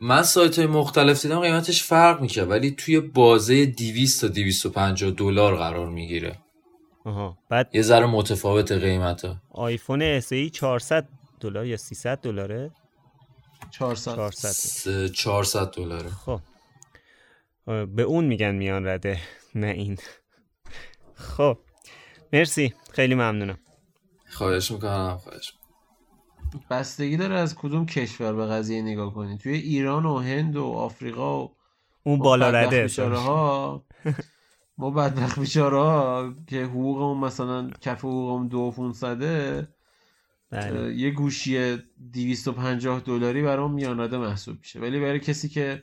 من سایت های مختلف دیدم قیمتش فرق می‌کنه ولی توی بازه 200 تا 250 دلار قرار می‌گیره. آها بعد یه ذره متفاوت قیمت ها آیفون SE 400 دلار یا 300 دلاره؟ 400 400 دلاره. خب. به اون میگن میان رده نه این. خب. مرسی. خیلی ممنونم. خواهش می‌کنم خواهش بستگی داره از کدوم کشور به قضیه نگاه کنی. توی ایران و هند و آفریقا و اون بالا رده. ها ما بدبخت بیچاره ها که حقوقمون مثلا کف حقوقمون دو فونصده بله. یه گوشی 250 دلاری برام میانرده محسوب میشه. ولی برای کسی که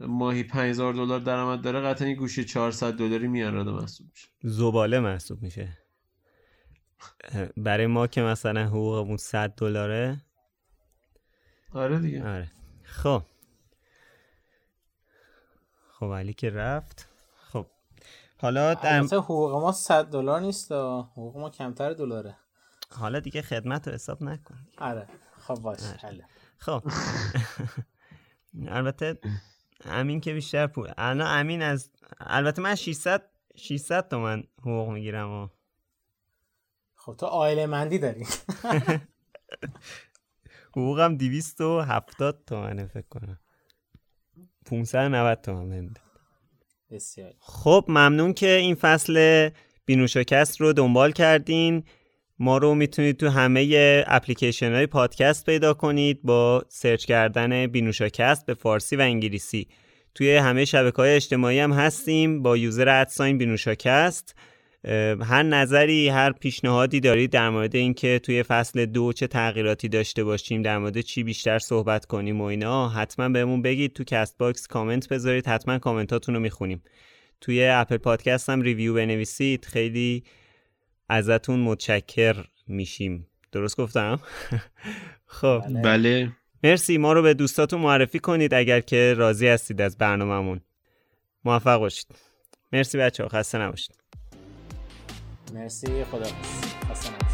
ماهی 5000 دلار درآمد داره قطعا یه گوشی 400 دلاری میانرده محسوب میشه. زباله محسوب میشه. برای ما که مثلا حقوقمون 100 دلاره. آره دیگه. آره. خب. خب علی که رفت. خب. حالا در حقوق ما 100 دلار نیست حقوق ما کمتر دلاره. حالا دیگه خدمت رو حساب نکن. آره. خب باش. آره. خب. البته امین که بیشتر پول. الان امین از البته من 600 600 تومن حقوق می‌گیرم و خب تو آیله مندی داری. حقوقم 270 تومنه فکر کنم. 590 تومن بسیار. خب ممنون که این فصل بینوشاکست رو دنبال کردین. ما رو می‌تونید تو همه اپلیکیشن های پادکست پیدا کنید با search کردن بینوشاکست به فارسی و انگلیسی. توی همه شبکه های اجتماعی هم هستیم با user at sign بینوشاکست هر نظری هر پیشنهادی دارید در مورد اینکه توی فصل دو چه تغییراتی داشته باشیم در مورد چی بیشتر صحبت کنیم و اینا حتما بهمون بگید تو Castbox comment بذارید حتما کامنتاتون رو می‌خونیم. توی اپل پادکست هم ریویو بنویسید خیلی ازتون متشکر میشیم. درست گفتم؟ خب. بله. بله. مرسی. ما رو به دوستاتون معرفی کنید اگر که راضی هستید از برنامهمون. موفق باشید. مرسی بچه ها خسته نباشید. مرسی. خدا خسته